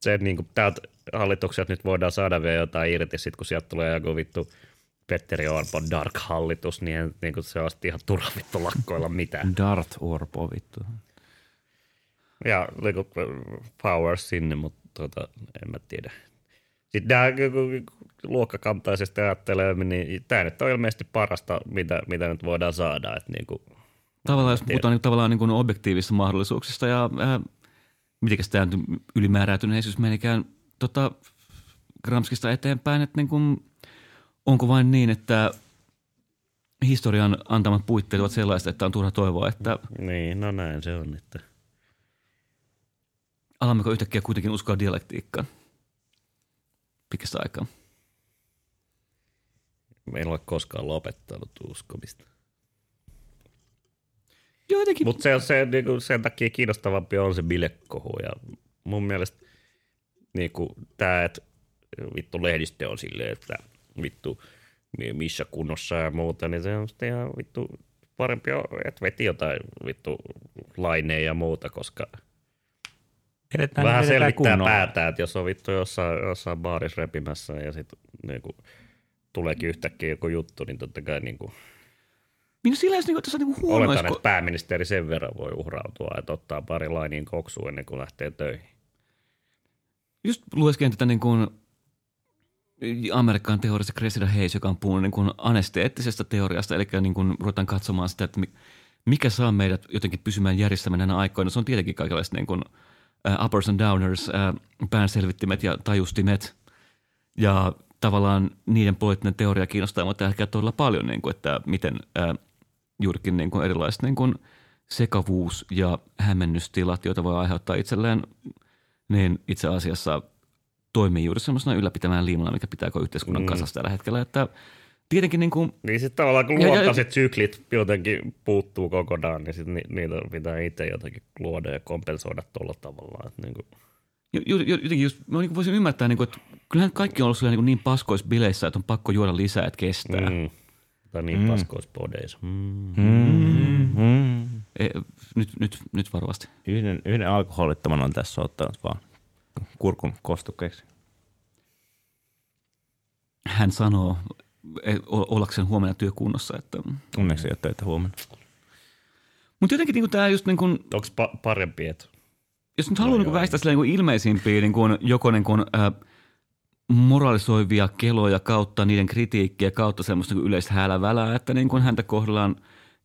se niinku, täältä hallitukselta nyt voidaan saada vielä jotain irti, sit kun sieltä tulee joku vittu Petteri Orpon Dark-hallitus, niin, niin kuin se on ihan turha vittu lakkoilla mitään. Dart Orpo vittu. Ja niinku, power sinne, mutta tota, en mä tiedä. Sitten nämä luokkakantaisesti ajattelee, niin tämä nyt on ilmeisesti parasta, mitä, mitä nyt voidaan saada. Että niinku, Tavallaan, jos puhutaan niin, tavallaan niin objektiivisista mahdollisuuksista ja äh, mitenkäs tämä ylimääräytyneisyys menikään tota, Gramskista eteenpäin, että niin kuin, onko vain niin, että historian antamat puitteet ovat sellaiset, että on turha toivoa, että niin, no näin se on. Että. Alammeko yhtäkkiä kuitenkin uskoa dialektiikkaan pitkästä aikaa. Meillä ei ole koskaan lopettanut uskomista. Jotenkin. Mutta se, se, niinku, sen takia kiinnostavampi on se bilekohu. Ja mun mielestä niinku, tämä, että vittu lehdistö on silleen, että vittu mi- missä kunnossa ja muuta, niin se on sitten ihan vittu parempi, että veti jotain vittu laineja ja muuta, koska Edetään, vähän selvittää kunnolla. päätään, että jos on vittu jossain, jossain baarissa repimässä ja sitten niinku, tuleekin yhtäkkiä joku juttu, niin totta kai niinku, Niin sillä jos niin, tässä on niin huono, oletan, jos, että pääministeri sen verran voi uhrautua, että ottaa pari lainiin koksuun ennen kuin lähtee töihin. just lueskelin tätä niin kuin Amerikan teoriasta Cressida Hayes, joka on puhunut niin kuin anesteettisesta teoriasta, eli niin kuin ruvetaan katsomaan sitä, että mi- mikä saa meidät jotenkin pysymään järjestämään näinä aikoina. Se on tietenkin kaikenlaiset niin kuin, uh, uppers and downers, uh, päänselvittimet ja tajustimet. Ja tavallaan niiden poliittinen teoria kiinnostaa mutta ehkä todella paljon, niin kuin, että miten uh, juurikin niin kuin erilaiset niin kuin sekavuus ja hämmennystilat, joita voi aiheuttaa itselleen, niin itse asiassa toimii juuri semmoisena ylläpitämään liimana, mikä pitääkö yhteiskunnan mm. kasassa tällä hetkellä. Että tietenkin niin kuin, Niin sitten tavallaan kun Ja- ja- luontaiset syklit jotenkin puuttuu kokonaan, niin sitten ni, niitä pitää itse jotenkin luoda ja kompensoida tuolla tavalla. Että niin kuin, jotenkin just, mä niin voisin ymmärtää, niin kuin, että kyllähän kaikki on ollut silleen niin, niin paskoissa bileissä, että on pakko juoda lisää, että kestää. Mm. mm, tai niin mm. paskoissa podeissa. Mm. Mm. E, nyt, nyt, nyt varovasti. Yhden, yhden alkoholittoman on tässä ottanut vaan kurkun kostukkeeksi. Hän sanoo ollakseen huomenna työkunnossa. Että, Onneksi ei ole töitä huomenna. mutta jotenkin niin tämä just niin kuin, Onko pa- parempi, että jos nyt haluaa niin väistää sillä niin ilmeisimpiä niin kuin, joko niin kuin, äh, moralisoivia keloja kautta niiden kritiikkiä kautta semmoista niin yleistä häälävälää, että niin kuin häntä kohdellaan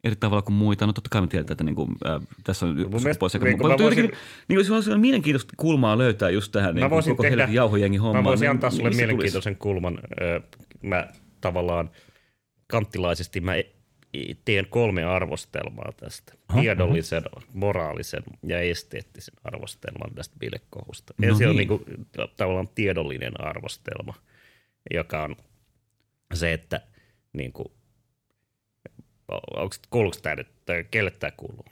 eri tavalla kuin muita. No totta kai me tiedetään, että niin kuin, äh, tässä on mielestä, sukupuolisekä. niin Mutta voisin- jotenkin, niin kuin, se on- mielenkiintoista kulmaa löytää just tähän niin kuin, koko tehdä- helvetin jauhojengi hommaan. Mä voisin niin antaa sulle mistä tulisi? mielenkiintoisen kulman. Ö, Mä tavallaan kanttilaisesti mä e- teen kolme arvostelmaa tästä. Tiedollisen, moraalisen ja esteettisen arvostelman tästä bilekohusta. No Ensin on niin. niinku, tavallaan tiedollinen arvostelma, joka on se, että niinku, onko, kuuluuko tämä nyt, tai kelle tämä kuuluu?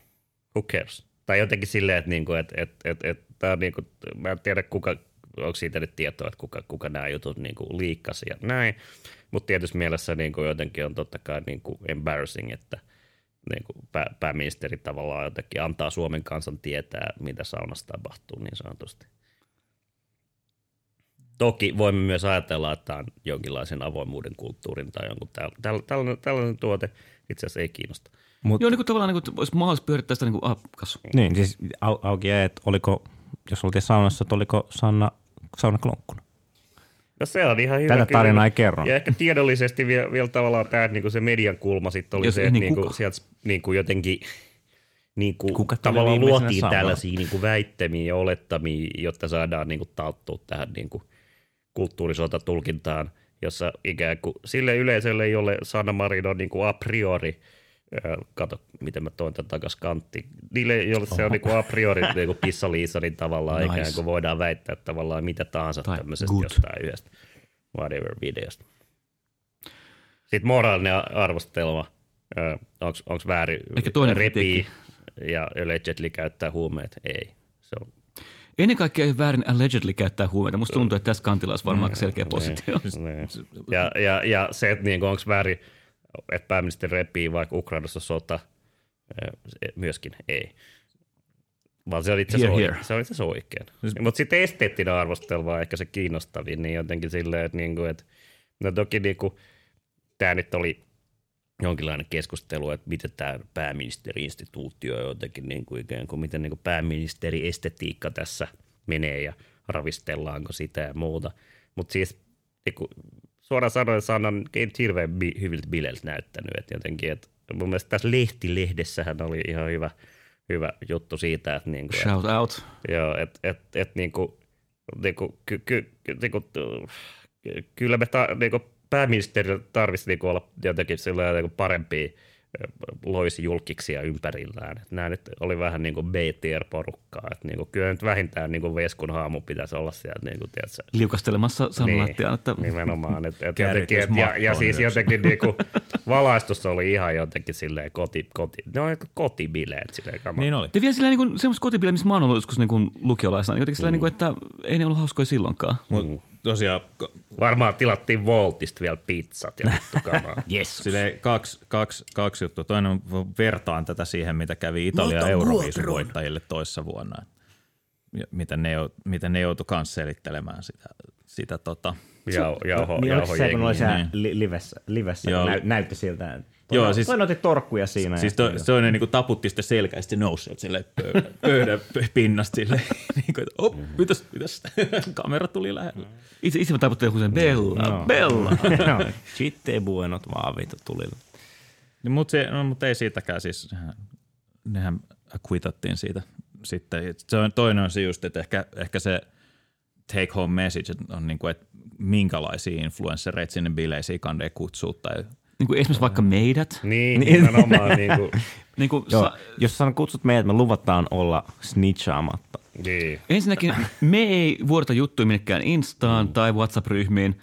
Who cares? Tai jotenkin silleen, että niinku, et, et, et, et, tää on niinku, mä en tiedä kuka onko siitä nyt tietoa, että kuka, kuka nämä jutut niin kuin liikkasi ja näin. Mutta tietysti mielessä niin kuin jotenkin on totta kai niin kuin embarrassing, että niin kuin pää, pääministeri tavallaan jotenkin antaa Suomen kansan tietää, mitä saunassa tapahtuu niin sanotusti. Toki voimme myös ajatella, että tämä on jonkinlaisen avoimuuden kulttuurin tai jonkun täl, täl, tällainen, tällainen tuote itse asiassa ei kiinnosta. Mut, Joo, niin kuin tavallaan niin kuin, olisi mahdollista pyörittää sitä niin kuin, ah, kas. niin, siis au, auki jäi, että oliko, jos oltiin saunassa, että oliko Sanna saunaklonkkunut. No se on ihan hyvä. Tätä tarinaa ei kerro. Ja ehkä tiedollisesti vielä, vielä tavallaan tämä niin kuin se median kulma sitten oli Jos- se, että niin kuin, kuka? sieltä niin kuin jotenkin niin kuin Kuka tavallaan luotiin saunaan? tällaisia niin kuin väittämiä ja olettamia, jotta saadaan niin kuin talttua tähän niin kuin kulttuurisotatulkintaan, jossa ikään kuin sille yleisölle, jolle Sanna Marin on niin kuin a priori kato, miten mä toin tämän takas kantti. Niille, joille se on niin kuin a priori niin kuin pissaliisa, niin tavallaan Nice. ikään kuin voidaan väittää tavallaan mitä tahansa Tai tämmöisestä good. jostain yhdestä whatever videosta. Sitten moraalinen arvostelma. Onko väärin Ehkä toinen repii ja allegedly käyttää huumeet? Ei. Se on Ennen kaikkea ei väärin allegedly käyttää huumeita. Musta tuntuu, että tässä kantilla olisi varmaan aika selkeä positio. niin. ja, ja, ja se, että niin onko väärin, että pääministeri repii vaikka Ukrainassa sota, myöskin ei. Vaan se on itse asiassa Here, oikein. here. Se on itse asiassa oikein. Mutta sitten esteettinen arvostelma on ehkä se kiinnostavin, niin jotenkin silleen, että, niinku, että no toki niinku, tämä nyt oli jonkinlainen keskustelu, että miten tämä pääministeri-instituutio jotenkin niin kuin ikään kuin, miten niin kuin pääministeri-estetiikka tässä menee ja ravistellaanko sitä ja muuta. Mutta siis niin kuin, suoraan sanoen Sannan ei hirveän bi- hyviltä bileiltä näyttänyt, että jotenkin, että mun mielestä tässä lehtilehdessähän oli ihan hyvä, hyvä juttu siitä, että, niin kuin, että Shout out. Joo, että et, et, niinku, niinku, ky, ky, ky, niinku, ky- kyllä me ta, niinku, pääministeri tarvitsisi niinku olla jotenkin sillä niinku parempia loisi julkiksia ympärillään. Et nämä nyt oli vähän niin kuin B-tier-porukkaa. Et niinku, kyllä nyt vähintään niinku Veskun haamu pitäisi olla sieltä, niinku, tiedätkö, Liukastelemassa sanolattiaan, että nimenomaan. Et, et jotenkin, et, ja, ja siis jotenkin niinku, valaistus oli ihan jotenkin silleen koti, koti, no kotibileet silleen. kama. Niin oli. te vielä sillä niin semmoista kotipilejä, missä mä oon ollut joskus niin kuin lukiolaisena, niin jotenkin sillä niin kuin, että ei ne ollut hauskoja silloinkaan. Mut tosiaan Varmaan tilattiin Voltista vielä pizzat ja vittu kamaa. Yes. Silleen kaksi, kaksi, kaksi juttua. Toinen vertaan tätä siihen, mitä kävi Italian Euroviisun voittajille toissa vuonna. Miten ne, miten ne joutui kanssa selittelemään sitä, sitä tota. Jauho, jauho, Niin oliko jauho se, kun oli siellä Niin. li- livessä, livessä Joo. näy, näytti siltä. että Joo, siis- toinen otti torkkuja siinä. Siis to, toinen niin taputti sitten selkä ja sitten se nousi sieltä silleen pöydän, pöydän pinnasta silleen, niin kuin, että op, mitäs, mitäs, kamera tuli lähelle. Itse, itse mä taiputtelin joku sen Bella, Joo. Bella. Joo, Chitte buenot vaan vittu tulilla. Niin, mutta no, mut ei siitäkään siis, nehän, nehän acquittattiin siitä sitten. Se on, toinen on se just, että ehkä, ehkä se take home message on niin kuin, että minkälaisia influenssereita sinne bileisiin kandee kutsuu tai niin kuin esimerkiksi vaikka meidät. Niin, nimenomaan. niin kuin, Niin kuin Joo, sa- jos sä kutsut meidät, me luvataan olla snitchaamatta. niin. ensinnäkin me ei vuodeta juttuja minnekään Instaan tai WhatsApp-ryhmiin.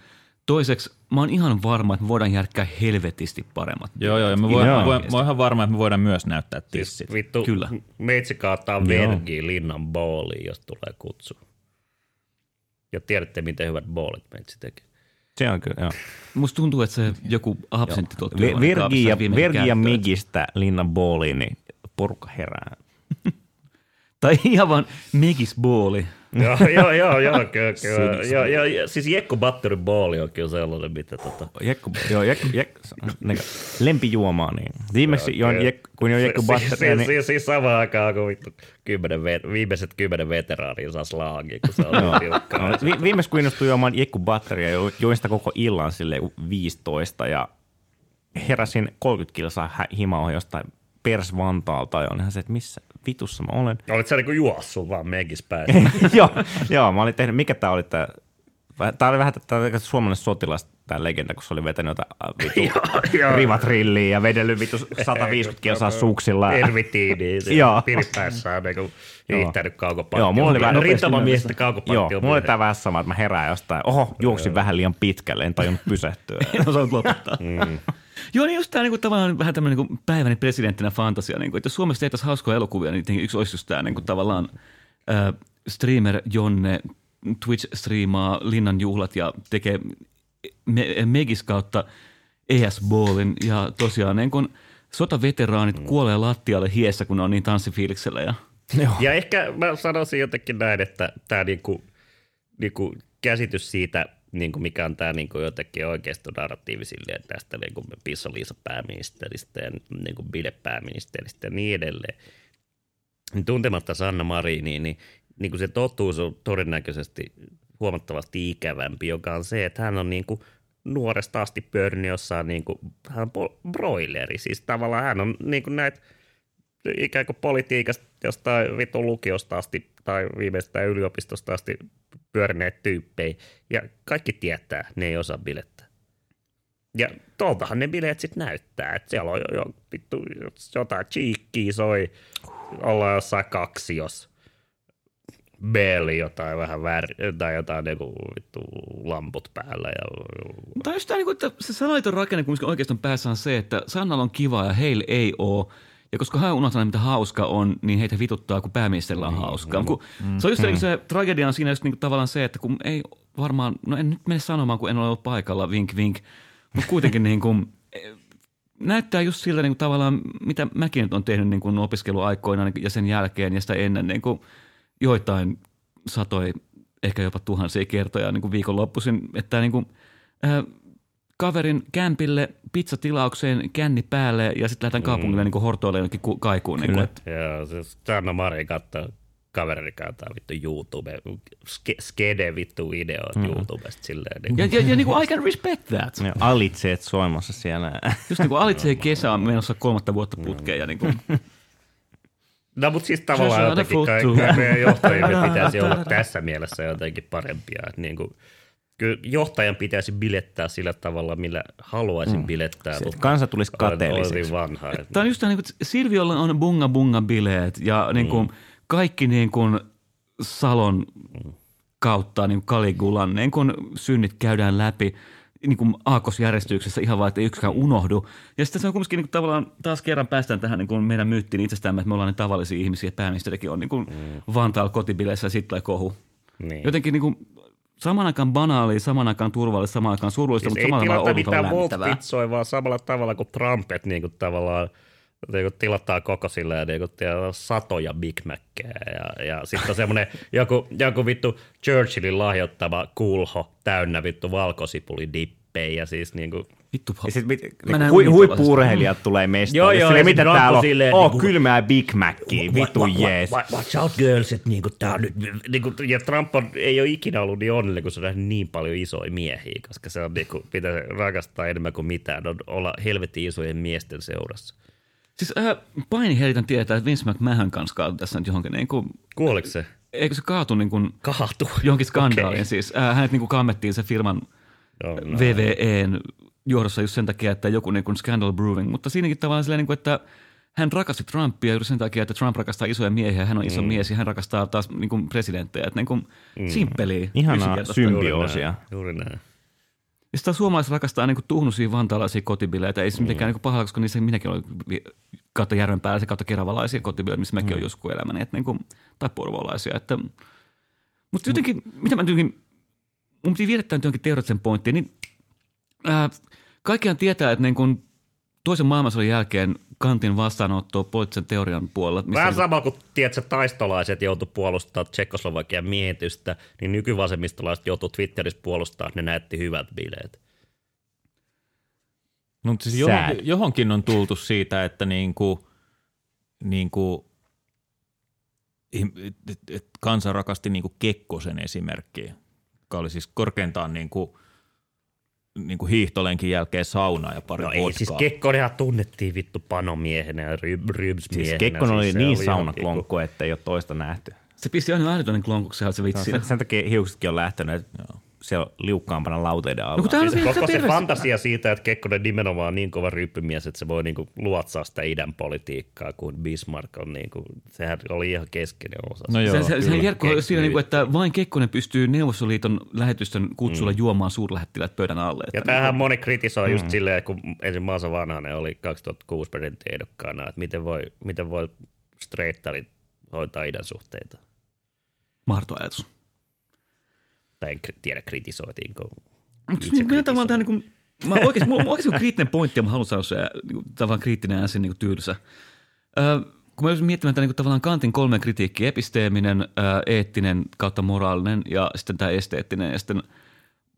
Toiseksi mä oon ihan varma, että me voidaan järkkää helvetisti paremmat. Joo, joo, ja mä voin, Joo. mä, voin, mä oon ihan varma, että me voidaan myös näyttää Siis tissit. vittu, Kyllä. meitsi kaataa vergiin linnan booliin, jos tulee kutsu. Ja tiedätte, miten hyvät boolit meitsi tekee. Se on kyllä, joo. Musta tuntuu, että se joku absentti työhuoneen Virgi kaapissa ja, Virgi ja. Migistä Linnan Booliin, niin porukka herää. Tai ihan vaan Megis Booli. joo, joo, joo, joo, kyllä, kyllä. Joo, joo, joo, siis Jekko Battery Booli on kyllä sellainen, mitä tota... Jekku, joo, Jekku, Jekku, niinku, lempijuomaa, niin. Viimeksi join, Jekku, kun join Jekku Si- Batteria, si- niin si- Siis samaan aikaan, kun vittu kymmenen, viimeiset kymmenen veteraania saa slaagi, kun se on Joo. tiukkaa. No, vi- viimeis kun innostuin juomaan Jekku Batteria, jo- join sitä koko illan sille 15 ja heräsin 30 kilsaa himaa jostain Pers Vantaalta ja onhan se, että missä vitussa mä olen. Olit sä niinku juossut vaan megis päässä? joo, joo, mä olin tehnyt, mikä tää oli tää, tää oli vähän tää oli suomalainen sotilas, tää legenda, kun se oli vetänyt jotain rivatrilliä ja vedellyt vitu 150 kilsaa suksilla. Ervitiini, Joo. piripäissään niinku hiihtänyt kaukopattia. Joo, mulla oli vähän nopeasti Rintamamiestä kaukopattia. Joo, mulla oli tää vähän sama, että mä herään jostain. Oho, juoksin vähän liian pitkälle, en tajunnut pysähtyä. En osannut lopettaa. Joo, niin just tämä niinku, tavallaan vähän tämmöinen niinku päiväni presidenttinä fantasia. Niinku, että jos Suomessa tehtäisiin hauskoja elokuvia, niin yksi olisi just tämä niinku, tavallaan äh, streamer Jonne Twitch-striimaa Linnan juhlat ja tekee me- Megis kautta ES-ballin ja tosiaan niin kun sotaveteraanit mm. kuolee lattialle hiessä, kun ne on niin tanssifiiliksellä ja Ja ehkä mä sanoisin jotenkin näin, että tämä niinku, niinku käsitys siitä, niinku mikä on tämä niinku jotenkin oikeisto narratiivi silleen tästä niinku Pissa-Liisa pääministeristä ja niinku Bile pääministeristä ja niin edelleen. Niin Tuntematta Sanna Mariniin, niin, niin kuin se totuus on todennäköisesti huomattavasti ikävämpi, joka on se, että hän on niin kuin nuoresta asti pyörinyt jossain, niin kuin, hän on broileri. Siis tavallaan hän on niin kuin näitä ikään kuin politiikasta jostain vitun lukiosta asti tai viimeistään yliopistosta asti pyörineet tyyppejä. Ja kaikki tietää, ne ei osaa bilettää. Ja tuoltahan ne bileet sitten näyttää, että siellä on jo, jo vittu jotain cheekkiä soi, ollaan jossain kaksi, jos Belli jotain vähän väri, tai jotain niinku vittu lamput päällä. Ja, Mutta just tämä, että se salaiton rakenne kumminkin oikeastaan päässä on se, että Sannalla on kiva ja heillä ei ole. Ja koska hän unohtaa, mitä hauska on, niin heitä vituttaa, kun pääministerillä on hauskaa. Kun, Se on just mm. se tragedia on siinä just niin tavallaan se, että kun ei varmaan, no en nyt mene sanomaan, kun en ole ollut paikalla, vink vink, mutta kuitenkin niin kuin, eh, näyttää just siltä niin kuin tavallaan, mitä mäkin nyt on tehnyt niin kuin opiskeluaikoina niin- ja sen jälkeen ja sitä ennen niin kuin joitain satoi, ehkä jopa tuhansia kertoja niin kuin viikonloppuisin, että niin kuin, äh, kaverin kämpille pizzatilaukseen känni päälle ja sitten lähdetään kaupungille niin kuin hortoille jonnekin ku- kaikuun. Niin kuin, että, ja siis Sanna Mari katsoo kaverini kautta vittu YouTube, ske, skede vittu videot mm. YouTubesta silleen. Niin ja, ja, ja niin kuin I can respect that. Ne alitseet soimassa siellä. Just niin kuin Alitsee kesä on menossa kolmatta vuotta putkeen ja niin kuin, No mutta siis tavallaan jotenkin meidän johtajien pitäisi olla tässä mielessä jotenkin parempia. Että niin kuin, kyllä johtajan pitäisi bilettää sillä tavalla, millä haluaisin bilettää. Se, mutta kansa tulisi kateelliseksi. Vanha. että- Tämä on just niin kuin, Silviolla on bunga bunga bileet ja niin kuin, kaikki niin kuin Salon kautta niin kuin Kaligulan niin kuin synnit käydään läpi niin kuin aakkosjärjestyksessä ihan vaan, että ei yksikään unohdu. Ja sitten se on kumminkin niin kuin, tavallaan taas kerran päästään tähän niin kuin meidän myyttiin itsestämme, että me ollaan niin tavallisia ihmisiä, että pääministerikin on niin kuin Vantaalla kotibileissä ja sitten tulee kohu. Niin. Jotenkin niin kuin, saman aikaan banaalia, saman aikaan turvallista, saman aikaan surullista, Siis mutta tilata tavalla mitään. Volt vaan samalla tavalla kuin Trumpet niin kuin tavallaan niin kuin tilataan koko silleen niin kuin, tiedä, satoja Big Mackeja ja, ja sitten on semmoinen joku, joku vittu Churchillin lahjoittama kulho täynnä vittu valkosipulidippejä ja siis niin kuin, Vittu, Ja sit mit, näen hui, huippu-urheilijat tulee mestaan. Joo, joo, silleen, ja mitä täällä on? silleen Oh, niinku- kylmää Big Mackia, vittu jees. Watch, watch out girls, että niinku tää on nyt, niinku, ja Trump on, ei ole ikinä ollut niin onnellinen, kun se on nähnyt niin paljon isoja miehiä, koska se on niinku, mitä se rakastaa enemmän kuin mitään, on olla helvetin isojen miesten seurassa. Siis äh, paini heritän tietää, että Vince McMahon kanssa kaatui tässä nyt johonkin, niin kuin, Kuoliko se? eikö se kaatu niin kuin, Kaatu. johonkin skandaaliin Okei. siis. Äh, hänet niin kuin kammettiin se firman Joo, no. VVEn johdossa just sen takia, että joku niin kuin scandal brewing, mutta siinäkin tavallaan silleen, niin kuin, että hän rakasti Trumpia juuri sen takia, että Trump rakastaa isoja miehiä, hän on iso mm. mies ja hän rakastaa taas niin kuin presidenttejä. Että niin kuin mm. simppeliä, Ihanaa yksinkertaista. symbi- Juuri Symbioosia. näin, Juuri näin. Ja sitä suomalaiset rakastaa niin kuin tuhnuisia vantaalaisia kotibileitä. Ei se mitenkään niin pahalla, koska niissä minäkin olen kautta järven päällä, kautta keravalaisia kotibileitä, missä mäkin mm. olen joskus elämäni. Että niin kuin, tai porvolaisia. Että, mutta jotenkin, mitä mä jotenkin, mun piti viedä tämän teoreettisen pointtiin, niin kaikkihan tietää, että niin kuin toisen maailmansodan jälkeen kantin vastaanottoa poliittisen teorian puolella. missä Vähän niin kuin- sama kuin tiedätkö, taistolaiset joutu puolustamaan Tsekoslovakian miehitystä, niin nykyvasemmistolaiset joutuu Twitterissä puolustamaan, ne näytti hyvät bileet. No, siis johonkin, johonkin on tultu siitä, että niinku, niinku, ihm- et, et kansa rakasti niinku Kekkosen esimerkkiä, joka oli siis korkeintaan niinku, niinku hiihtolenkin jälkeen sauna ja pari No vodkaa. ei, siis Kekkonenhan tunnettiin vittu panomiehenä ja ry- rybsmiehenä. Siis Kekkonen oli se niin ihan saunaklonkku, että ei ole toista nähty. Se pisti aina älytön klonkuksi se vitsi. Sen, sen takia hiuksetkin on lähtenyt, että siellä on liukkaampana lauteiden alla. No, Siis koko se fantasia siitä, että Kekkonen nimenomaan on niin kova ryppymies, että se voi niinku luotsaa sitä idän politiikkaa, kun Bismarck on niinku, sehän oli ihan keskeinen osa. No joo, se, se, sehän on siinä, niin kuin, että vain Kekkonen pystyy Neuvostoliiton lähetystön kutsulla mm. juomaan suurlähettiläät pöydän alle. Ja Että tämähän moni kritisoi just silleen, kun ensin Maasa Vanhanen oli 2006 presidenttiehdokkaana, että miten voi, miten voi streittarit hoitaa idän suhteita. Mahdoton ajatus. Tai en tiedä, kritisoitiinko. Itse minä tavallaan tähän niin kuin, mä oikeasti, mulla oikeasti on kriittinen pointti ja mä haluan sanoa se niin tavallaan kriittinen ääni niin tyylissä. Öö, kun mä miettimään tämän niin kuin, tavallaan Kantin kolme kritiikkiä, episteeminen, ää, eettinen kautta moraalinen ja sitten tämä esteettinen. Ja sitten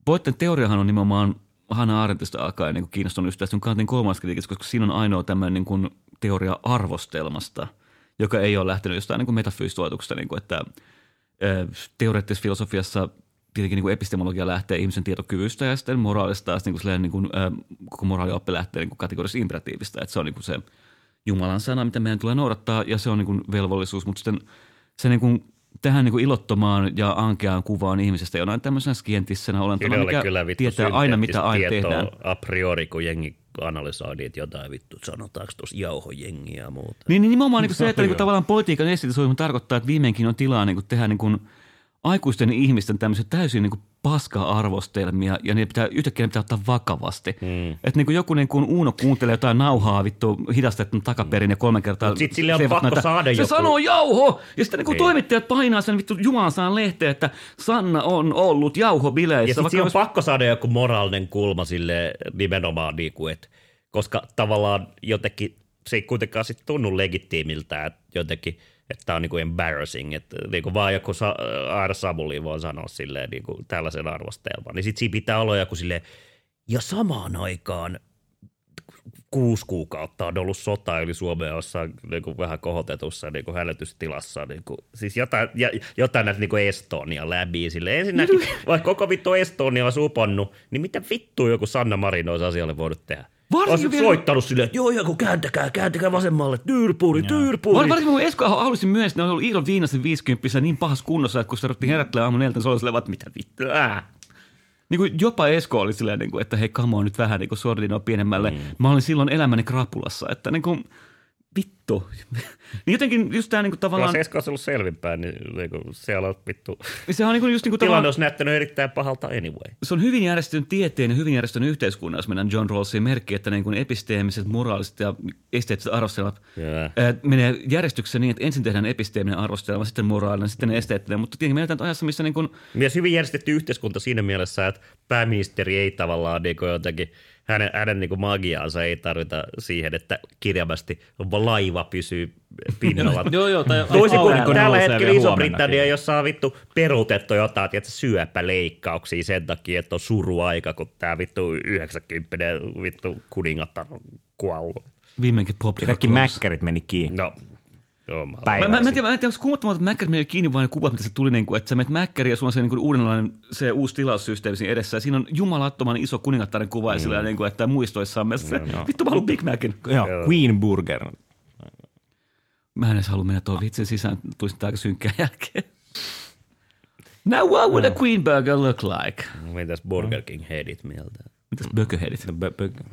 Poitten teoriahan on nimenomaan Hanna Arendtista alkaen niin kuin kiinnostunut just tästä Kantin kolmas kritiikistä, koska siinä on ainoa tämmöinen niin kuin teoria arvostelmasta, joka ei ole lähtenyt jostain niin metafyysistä niin kuin, että ö, teoreettisessa filosofiassa tietenkin niin kuin epistemologia lähtee ihmisen tietokyvystä ja sitten moraalista taas niin kuin, niin kuin, ö, koko moraalioppi lähtee niin kuin kategorisesti imperatiivista, että se on niin kuin se Jumalan sana, mitä meidän tulee noudattaa ja se on niin kuin velvollisuus, mutta sitten se niin kuin, tähän niin kuin ilottomaan ja ankeaan kuvaan ihmisestä jonain tämmöisenä skientissenä olentona, mikä kyllä vittu tietää aina, mitä aina tehdään. a priori, kun jengi analysoi niitä jotain vittu, sanotaanko tuossa jauhojengiä ja muuta. Niin, niin nimenomaan niin se, että niin tavallaan politiikan estetisoimu tarkoittaa, että viimeinkin on tilaa niin tehdä niin kuin aikuisten ihmisten tämmöisiä täysin niin paska-arvostelmia ja ne pitää, yhtäkkiä ne pitää ottaa vakavasti. Mm. Että niin kuin joku niin kuin Uuno kuuntelee jotain nauhaa vittu hidastettuna takaperin ja kolme kertaa. Mut sit sille on pakko saada Se joku- sanoo jauho! Ja sitten niin kuin toimittajat painaa sen vittu Jumalan lehteen, että Sanna on ollut jauhobileissä. Ja sitten siinä on olisi- pakko saada joku moraalinen kulma sille nimenomaan, niin kuin, että, koska tavallaan jotenkin se ei kuitenkaan sit tunnu legitiimiltä, että jotenkin, että tämä on niin kuin embarrassing, että niin kuin vaan joku Sa- Aira Samuli voi sanoa silleen niin kuin tällaisen arvostelman, niin sitten siinä pitää olla joku silleen, ja samaan aikaan kuusi kuukautta on ollut sota yli Suomea jossain niin kuin vähän kohotetussa niin kuin hälytystilassa. Niin kuin, siis jotain, jotain näitä niin kuin Estonia läpi. Sille ensinnäkin, vaikka koko vittu Estonia olisi uponnut, niin mitä vittua joku Sanna Marin olisi asialle voinut tehdä? Varsinkin vielä- soittanut silleen, että joo, joku kääntäkää, kääntäkää vasemmalle, tyyrpuuri, tyyrpuuri. Var, varsinkin kun Esko halusin myös, että ne on ollut Iiro Viinasen 50 niin pahassa kunnossa, että kun se ruvettiin herättelemään aamu neljältä, niin se oli silleen, että mitä vittu, ää. Niin kuin jopa Esko oli silleen, niin kuin, että hei, on nyt vähän niin kuin sordinoa pienemmälle. Mm. Mä olin silloin elämäni krapulassa, että niin kuin, vittu. niin jotenkin just tämä niin kuin Tavallaan... Jos Esko olisi ollut selvinpäin, niin, niin kuin, siellä on vittu, se on niin kuin just niin kuin tilanne tavallaan, olisi näyttänyt erittäin pahalta anyway. se on hyvin järjestetyn tieteen ja hyvin järjestetyn yhteiskunnan, jos mennään John Rawlsiin merkki, että niin kuin episteemiset, moraaliset ja esteettiset arvostelmat Joo. ää, menee järjestyksessä niin, että ensin tehdään episteeminen arvostelma, sitten moraalinen, sitten esteettinen, mutta tietenkin meillä on ajassa, missä niin kuin, Myös hyvin järjestetty yhteiskunta siinä mielessä, että pääministeri ei tavallaan niin jotenkin, hänen, hänen niin kuin magiaansa ei tarvita siihen, että kirjaimesti laiva pysyy pinnalla. Joo, joo. Tai Toisin kuin tällä hetkellä Iso-Britannia, jossa on vittu peruutettu jotain tiedätkö, syöpäleikkauksia sen takia, että on suruaika, kun tämä vittu 90 vittu kuningattar on kuollut. viimeinkin pop Kaikki mäkkärit meni kiinni. No, joo, mä. Mä, mä, en tiedä, mä en tiedä, onko kuumottavaa, että Mäkkäri meni kiinni vain ne kuvat, mitä se tuli, niin kuin, että sä menet Mäkkäriin ja sulla on se niin kuin uudenlainen se uusi tilaussysteemi siinä edessä. Ja siinä on jumalattoman iso kuningattaren kuva mm. ja niin kuin, että muistoissaan myös. No, Vittu, mä haluan Big Macin. Joo, Queen Burger. Mä en edes halua mennä tuon vitsin sisään, tulisi aika synkkää jälkeen. Now what would a Queen Burger look like? Mitäs Burger King headit mieltä? Mitäs bököheadit? Bö- bö-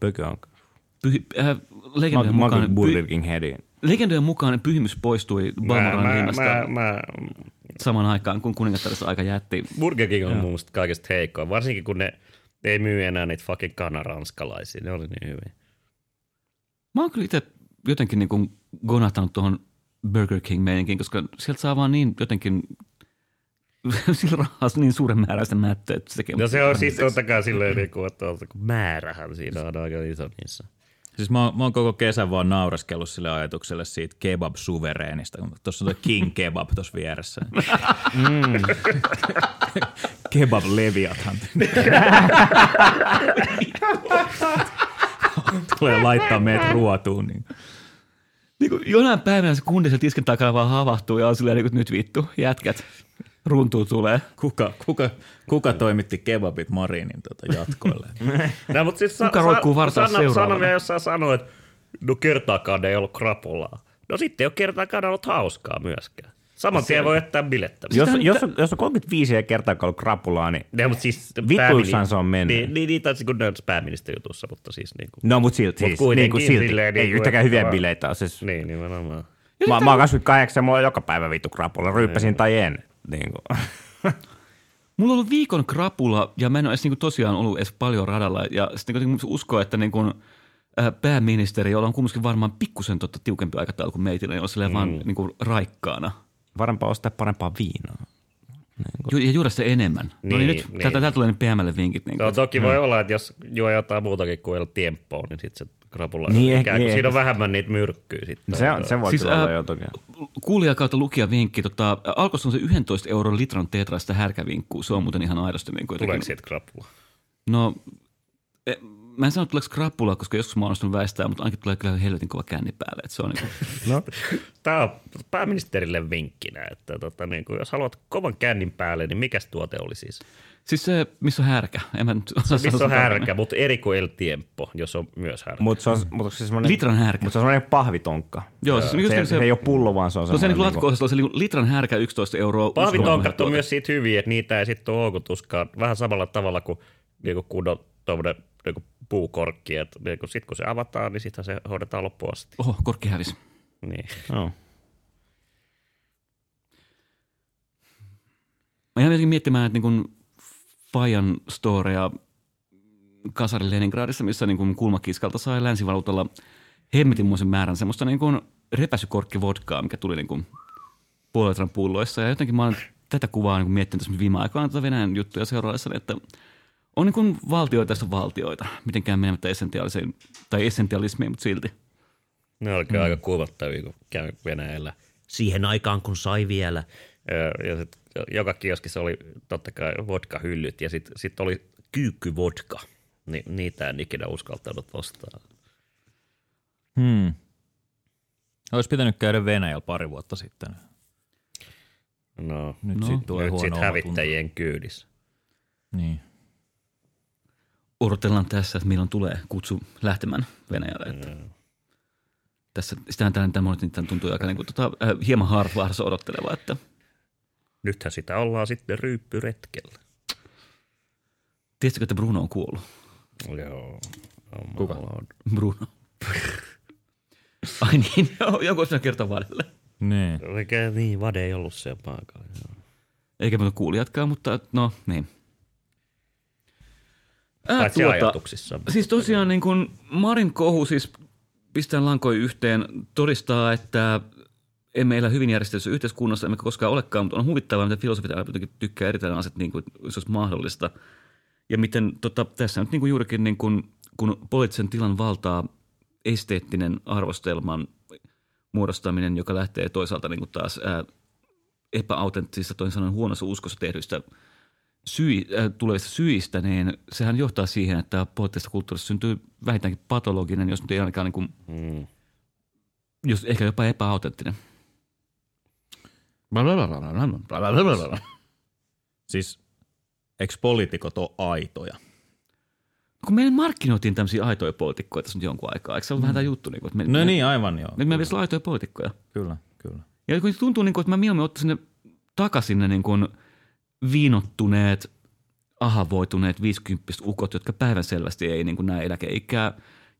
Bökö on. Pyhi, äh, Burger King headin. Legendojen mukaan pyhimys poistui Balmoran mä, liimasta mä, mä, samaan aikaan, kun kuningattaressa aika jätti. Burger King on mun kaikista heikkoa, varsinkin kun ne ei myy enää niitä fucking kanaranskalaisia. Ne oli niin hyviä. Mä oon kyllä itse jotenkin niin kuin gonahtanut tuohon Burger King-meininkiin, koska sieltä saa vaan niin jotenkin sillä rahaa niin suuren määräistä mättöä, että se tekee No se on siis totta kai silleen, niin kuin, että määrähän siinä on aika iso niissä. Siis mä, oon- mä oon koko kesän vaan naureskellut sille ajatukselle siitä kebab-suvereenista, kun tuossa on tuo King Kebab tuossa vieressä. Mm. kebab leviathan. Tulee laittaa meidät ruotuun. Niin. Niin kuin jonain päivänä se kundi sieltä tiskin takana vaan havahtuu ja on silleen, niin kuin, nyt vittu, jätkät, runtuu tulee. Kuka, kuka, kuka toimitti kebabit Marinin tota jatkoille? No, mutta siis Kuka roikkuu vartaalla Sanna, seuraavana? Sanna vielä jossain sanoi, että no kertaakaan ei ollut krapulaa. No sitten ei ole kertaakaan ollut hauskaa myöskään. Saman tien voi jättää bilettä. Jos, jos, on- jos on 35 kertaa ollut krapulaa, niin Ne, mutta siis Vituissaan se on mennyt. Niin, niin, niin taisi kuin näytös pääministerijutussa, mutta siis niin kuin. No, mutta silti. Mut Siis, kuitenkin niin kuin silti. silleen Ei niin kuin, yhtäkään hyviä bileitä ole. Siis, Niin, nimenomaan. mä, mä oon 28 ja mulla on joka päivä vittu krapula, ryyppäsin tai en. Niin kuin. Mulla on ollut viikon krapula ja mä en ole edes niin tosiaan ollut edes paljon radalla. Ja sitten niin uskoo, että niin kuin, äh, pääministeri, jolla on kumminkin varmaan pikkusen totta tiukempi aikataulu kuin meitä, niin on silleen mm. vaan niin kuin raikkaana. Parempaa ostaa parempaa viinaa. Ju, ja juoda se enemmän. Niin, no niin, Niin, nyt niin. täältä, täältä tulee ne PMlle vinkit. Niin No, toki voi olla, että jos juo jotain muutakin kuin El Tiempo, niin sitten se krapula Niin, niin, ehkä- ikään kuin niin, siinä on vähemmän niitä myrkkyjä sitten. Se, on, se voi Siis, kyllä olla ää, jo toki. Kuulija kautta lukija vinkki. Tota, alkossa on se 11 euron litran tetraista härkävinkkuu. Se on muuten ihan aidosti. Niin kuin Tuleeko siitä krapula? No, e, mä en sano, että tuleeko krapulaa, koska joskus mä oon väistää, mutta ainakin tulee kyllä helvetin kova känni päälle. Että se on niin kuin, Tämä on pääministerille vinkkinä, että tota, niin kuin, jos haluat kovan kännin päälle, niin mikä tuote oli siis? siis se, missä on härkä. En mä nyt osaa sanoa Missä on härkä, mutta eri kuin El Tiempo, jos on myös härkä. Mutta se on, mut se semmoinen, Litran härkä. Mutta se on semmoinen pahvitonkka. Joo, siis se, niin se, se, ei ole pullo, vaan se on Se on se semmoinen. niin latko se niin litran härkä 11 euroa. Pahvitonkat on myös siitä hyviä, että niitä ei sitten ole houkutuskaan. Vähän samalla tavalla kuin, niin kuin kunnon tuommoinen niin kuin puukorkki. Että niin kuin, sit kun se avataan, niin sitten se hoidetaan loppuun asti. Oho, korkki hävisi. Niin. Joo. Mä jäin jotenkin miettimään, että niin kuin Fajan storea Kasari Leningradissa, missä niin kuin kulmakiskalta sai länsivaluutalla hemmetinmoisen määrän semmoista niin kuin repäsykorkkivodkaa, mikä tuli niin kuin puolen litran pulloissa. Ja jotenkin mä oon tätä kuvaa niin kuin miettinyt tässä viime aikoina tätä Venäjän juttuja seuraavassa, että on niin kuin valtioita tässä on valtioita, mitenkään menemättä essentiaaliseen, tai essentialismiin, mutta silti. Ne oli mm. aika kuumottavia, kun käy Venäjällä. Siihen aikaan, kun sai vielä. Ja, ja sit, joka kioskissa oli totta kai vodka-hyllyt ja sitten sit oli kyykkyvodka. Ni, niitä en ikinä uskaltanut ostaa. Hmm. Olisi pitänyt käydä Venäjällä pari vuotta sitten. No, Nyt No. no, sit sitten omatunto. hävittäjien kyydissä. Niin. Odotellaan tässä, että milloin tulee kutsu lähtemään Venäjälle. Että Mm. tässä, sitähän tämän, tämän tämän tuntuu aika niin kuin, tota, äh, hieman harvahdassa odotteleva, että Nythän sitä ollaan sitten ryyppyretkellä. tiedätkö, että Bruno on kuollut? Joo. Kuka? Bruno. Ai niin, joo, joku sinä kertoo vadelle. Niin. Oikein niin, Vade ei ollut siellä paikalla. joo. Eikä muuta kuulijatkaan, mutta no niin. Ää, Paitsi ajatuksissa. Siis tosiaan niin kuin Marin kohu siis pistää lankoja yhteen, todistaa, että emme elä hyvin järjestetyssä yhteiskunnassa, emmekä koskaan olekaan, mutta on huvittavaa, miten filosofit aina tykkää eritellä asiat niin kuin se olisi mahdollista. Ja miten tota, tässä nyt niin kuin juurikin niin kuin, kun poliittisen tilan valtaa esteettinen arvostelman muodostaminen, joka lähtee toisaalta niin kuin taas ää, epäautenttisista, toisin sanoen huonossa uskossa tehdyistä syy, äh, tulevista syistä, niin sehän johtaa siihen, että poliittisesta kulttuurista syntyy vähintäänkin patologinen, jos nyt ei ainakaan niin kuin, Mm. jos ehkä jopa epäautenttinen. Siis eikö poliitikot ole aitoja? Kun meillä markkinoitiin tämmöisiä aitoja poliitikkoja tässä nyt jonkun aikaa, eikö se ole vähän tämä juttu? Niin kuin, että me, No me, niin, aivan joo. Nyt meillä pitäisi olla aitoja poliitikkoja. Kyllä, kyllä. Ja kun tuntuu, niin kuin, että mä mieluummin ottaisin ne takaisin ne niin kuin viinottuneet, ahavoituneet 50 ukot, jotka päivänselvästi ei niin kuin näe eläkeikää,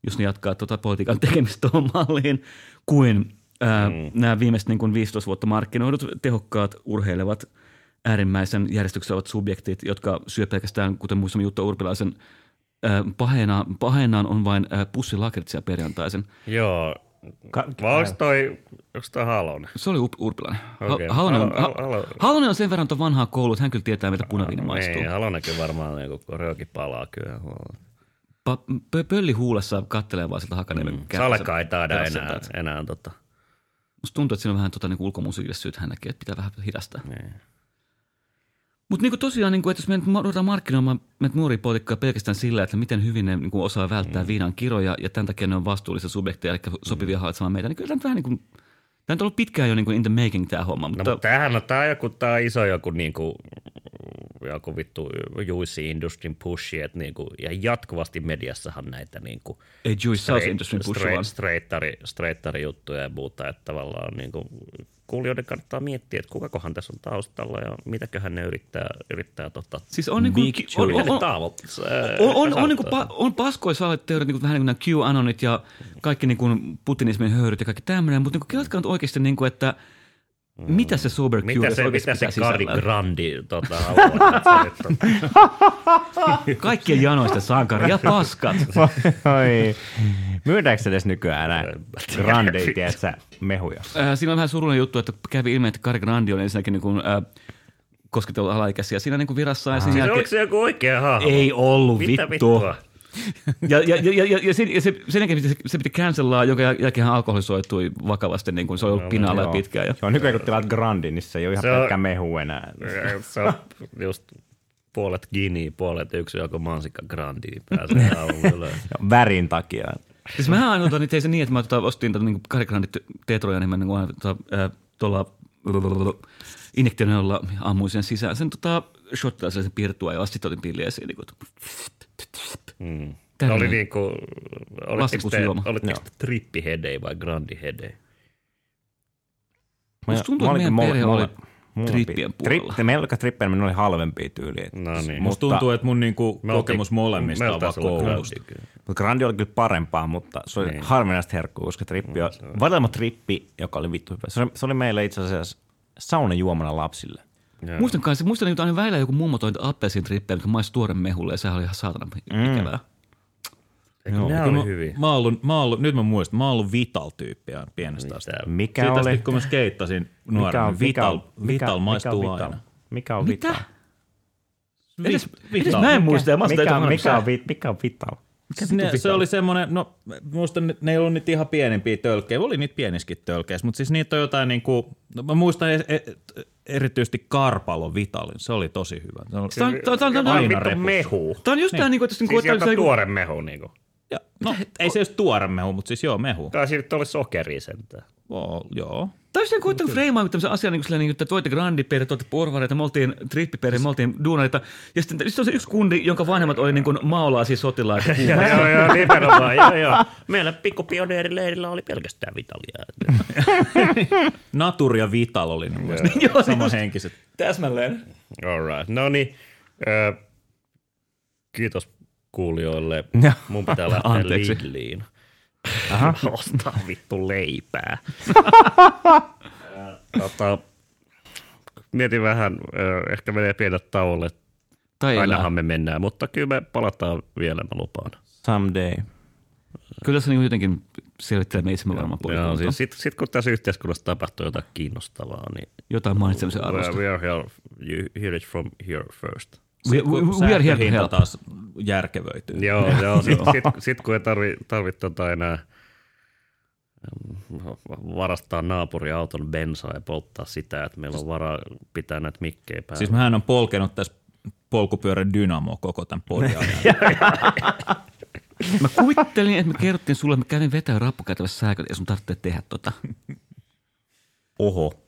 jos ne jatkaa tuota politiikan tekemistä tuohon malliin, kuin ää, mm. nämä viimeiset niin kuin 15 vuotta markkinoidut tehokkaat, urheilevat, äärimmäisen järjestyksessä olevat subjektit, jotka syö pelkästään, kuten muistamme Jutta Urpilaisen, ää, paheena, paheenaan on vain ää, pussi lakritsia perjantaisen. Joo. Ka- Vai onko toi, onko toi Halonen? Se oli Up- Urpilainen. Okay. Halonen, on, ha, Halonen on sen verran tuon vanhaa koulua, että hän kyllä tietää, mitä punaviini maistuu. Niin, Halonenkin varmaan niin rööki palaa kyllä. Pa, pö, pölli huulessa kattelee vaan sieltä Hakaniemen mm. Salka ei taida enää, enää tota. Musta tuntuu, että siinä on vähän tota, niin ulkomusiikille syyt hän näkee, että pitää vähän hidastaa. Niin. Mutta niin tosiaan, niin kuin, että jos me nyt ruvetaan markkinoimaan meitä nuoria poliitikkoja pelkästään sillä, että miten hyvin ne niin kuin osaa välttää mm. viinan kiroja ja tämän takia ne on vastuullisia subjekteja, eli sopivia hallitsemaan meitä, niin kyllä tämä nyt vähän niin kuin, tämä on ollut pitkään jo niin kuin in the making tämä homma. No, Mutta, mutta tämähän on, tää on joku, tää on iso joku niinku, joku vittu juicy industrin pushi, että niinku, ja jatkuvasti mediassahan näitä niinku ei Jewish South Industry push straight, vaan. straighttari, straighttari juttuja ja muuta, että tavallaan niinku, kuulijoiden kannattaa miettiä, että kukakohan tässä on taustalla ja mitäköhän ne yrittää, yrittää tota, Siis on, niin kuin, Big on, on, on, tavoittaa. on, on, on, niin kuin, pa, on paskoja saaleteoriat, niin kuin, vähän niin kuin nämä QAnonit ja kaikki niin kuin putinismin höyryt ja kaikki tämmöinen, mutta niin kelatkaa nyt oikeasti, niin kuin, että mitä se sober Q Mitä se, oikeasti mitä se Kari. Grandi tota, haluaa, Kaikkien janoista sankari ja paskat. Oi. Myydäänkö edes nykyään enää grandeja, tiedätkö, mehuja? Äh, siinä on vähän surullinen juttu, että kävi ilmi, että Kari Grandi on ensinnäkin niin kuin, äh, kosketellut alaikäisiä siinä niin kuin virassa. Ja sen Siis jälkeen, oliko se joku oikea hahmo? ei ollut Mitä vittu. vittua? Ja, ja, ja, ja, ja, sen, ja se, sen jälkeen piti, se piti cancellaa, jonka jälkeen hän alkoholisoitui vakavasti, niin kuin se on ollut pinalla Joo. pitkään. Ja, Se on nykyään, kun tilaat Grandin, niin se ei ole ihan Se on- pelkkä mehu enää. Se on just puolet gini, puolet yksi joku mansikka grandi, niin pääsee. Joo, Värin takia. siis mähän aina otan, tein se niin, että mä tota, ostin tota, niin karikrandit teetroja, niin mä niin kuin, tota, ää, tuolla injektionilla ammuin sen sisään. Sen tota, shottaa sen pirtua ja sitten otin pilliä siihen. Niin kuin, Mm. Ne Tällainen. oli niinku, olitteko te, olitteko te trippihedei vai grandihedei? Musta tuntuu, että meidän perhe oli trippien puolella. Tri, meillä oli trippejä, mutta ne oli halvempia tyyliä. No niin. Musta tuntuu, että mun niinku kokemus oltiin- molemmista me on vaan koulusta. Mutta Grandi oli kyllä parempaa, mutta se oli Niin. harvinaista herkkua, koska trippi on, valitelma trippi, joka oli vittu hyvä. Se oli, se oli meille itse asiassa saunajuomana lapsille. Joo. Muistan kanssa, muistan että aina välillä joku mummo toi appelsin trippejä, mikä maistui tuoren mehulle ja sehän oli ihan saatana ikävää. Eikö Joo. Kyllä oli mä, hyviä. mä, ollut, mä ollut, nyt mä muistan, mä oon ollut Vital-tyyppiä pienestä asti. Mitä? Mikä Siitä oli? asti, kun mä skeittasin mikä nuorena, on, niin Vital, mikä, Vital maistuu mikä on aina. Vital? Mikä on Mitä? Vital? Edes, Vital. edes mä en muista, ja mä Mikä, sitä mikä, mikä, on, vi- mikä on Vital? Ne, se oli semmoinen, no muistan, että ne ei ollut niitä ihan pienempiä tölkkejä, oli niitä pieniskin tölkkeissä, mutta siis niitä on jotain niin kuin, no mä muistan e- e- erityisesti Karpalon Vitalin, se oli tosi hyvä. Tää on- tää on- tää on- tää on- repussa. mehu. Tämä on just tää, niinku, että jos niinku, Siis joka se- tuore mehu niinku. Ja, no, ei se just tuore mehu, mutta siis joo, mehu. Tai siinä nyt oli sokeri sentään. Oo, joo. Niinku koittanut freimaa tämmöisen asian, niin kuin, että te olette grandiperhe, te olette porvareita, me oltiin trippiperhe, me oltiin duunareita. Ja sitten sitten on se yksi kundi, jonka vanhemmat oli niin kuin maolaisia sotilaita. Joo, joo, joo, nimenomaan, joo, joo. Meillä pikkupioneerileirillä oli pelkästään vitalia. Natur ja Vital oli mielestä Joo, samanhenkiset. Täsmälleen. All right. No niin, ö, kiitos kuulijoille. Joo. Mun pitää lähteä Anteeksi. Lidliin. Ostaa vittu leipää. tota, mietin vähän, ehkä menee pienet tauolle. Tai Ainahan me mennään, mutta kyllä me palataan vielä, mä lupaan. Someday. Kyllä se niin jotenkin selvittelemme itse varmaan puolella. siis sit, sit kun tässä yhteiskunnassa tapahtuu jotain kiinnostavaa, niin Jotain mainitsemisen arvosta. we are here, you hear it from here first. We, we, we are here to Sähköhinta help. taas järkevöityy. Joo, joo. Sitten sit, sit, kun ei tarvi, tarvi tota enää mm, varastaa naapuriauton bensaa ja polttaa sitä, että meillä on varaa pitää näitä mikkejä päällä. Siis mähän on polkenut tässä polkupyörän dynamo koko tämän podin. Mä kuvittelin, että me kerrottiin sulle, että mä kävin vetää rappukäytävässä sähköt ja sun tarvitsee tehdä tota. Oho.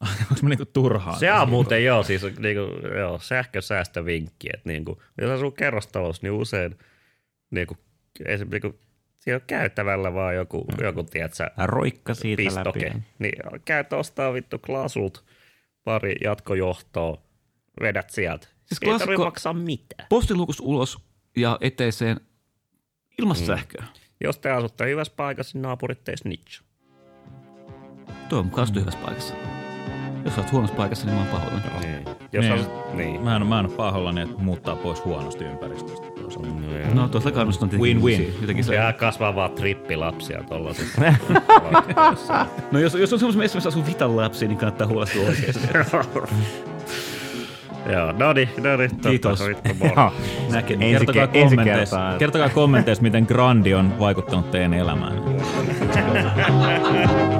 Onko mä niinku turhaan? se on muuten joo, siis niinku, joo, sähkösäästövinkki, että niinku, jos asuu kerrostalossa, niin usein niinku, esimerkiksi niinku, siinä on käyttävällä vaan joku, joku tiedätkö, Roikka siitä pistoke. läpi. Niin käyt ostaa vittu klasult pari jatkojohtoa, vedät sieltä. Siis Ei tarvitse maksaa mitään. Postilukus ulos ja eteiseen ilmasta mm. sähköä. Jos te asutte hyvässä paikassa, niin naapurit teis snitch. Tuo on mukaan hyvässä paikassa. Jos olet huonossa paikassa, niin mä oon pahoillani. Niin. Jos Niin. niin. Mä en, mä en ole pahoillani, että muuttaa pois huonosta ympäristöstä. toisaalta. No tuossa kannustan tietenkin Win-win. Jotenkin se. Ja kasvaa vaan trippilapsia tollasessa. No jos, jos on semmoisen missä missä asuu vitan lapsi, niin kannattaa huolestua oikeasti. Joo, no niin, no niin. Kiitos. Näkin. Ensi Kertokaa, ke- kommenteissa, kertaa. kertokaa kommenteissa, miten Grandi on vaikuttanut teidän elämään.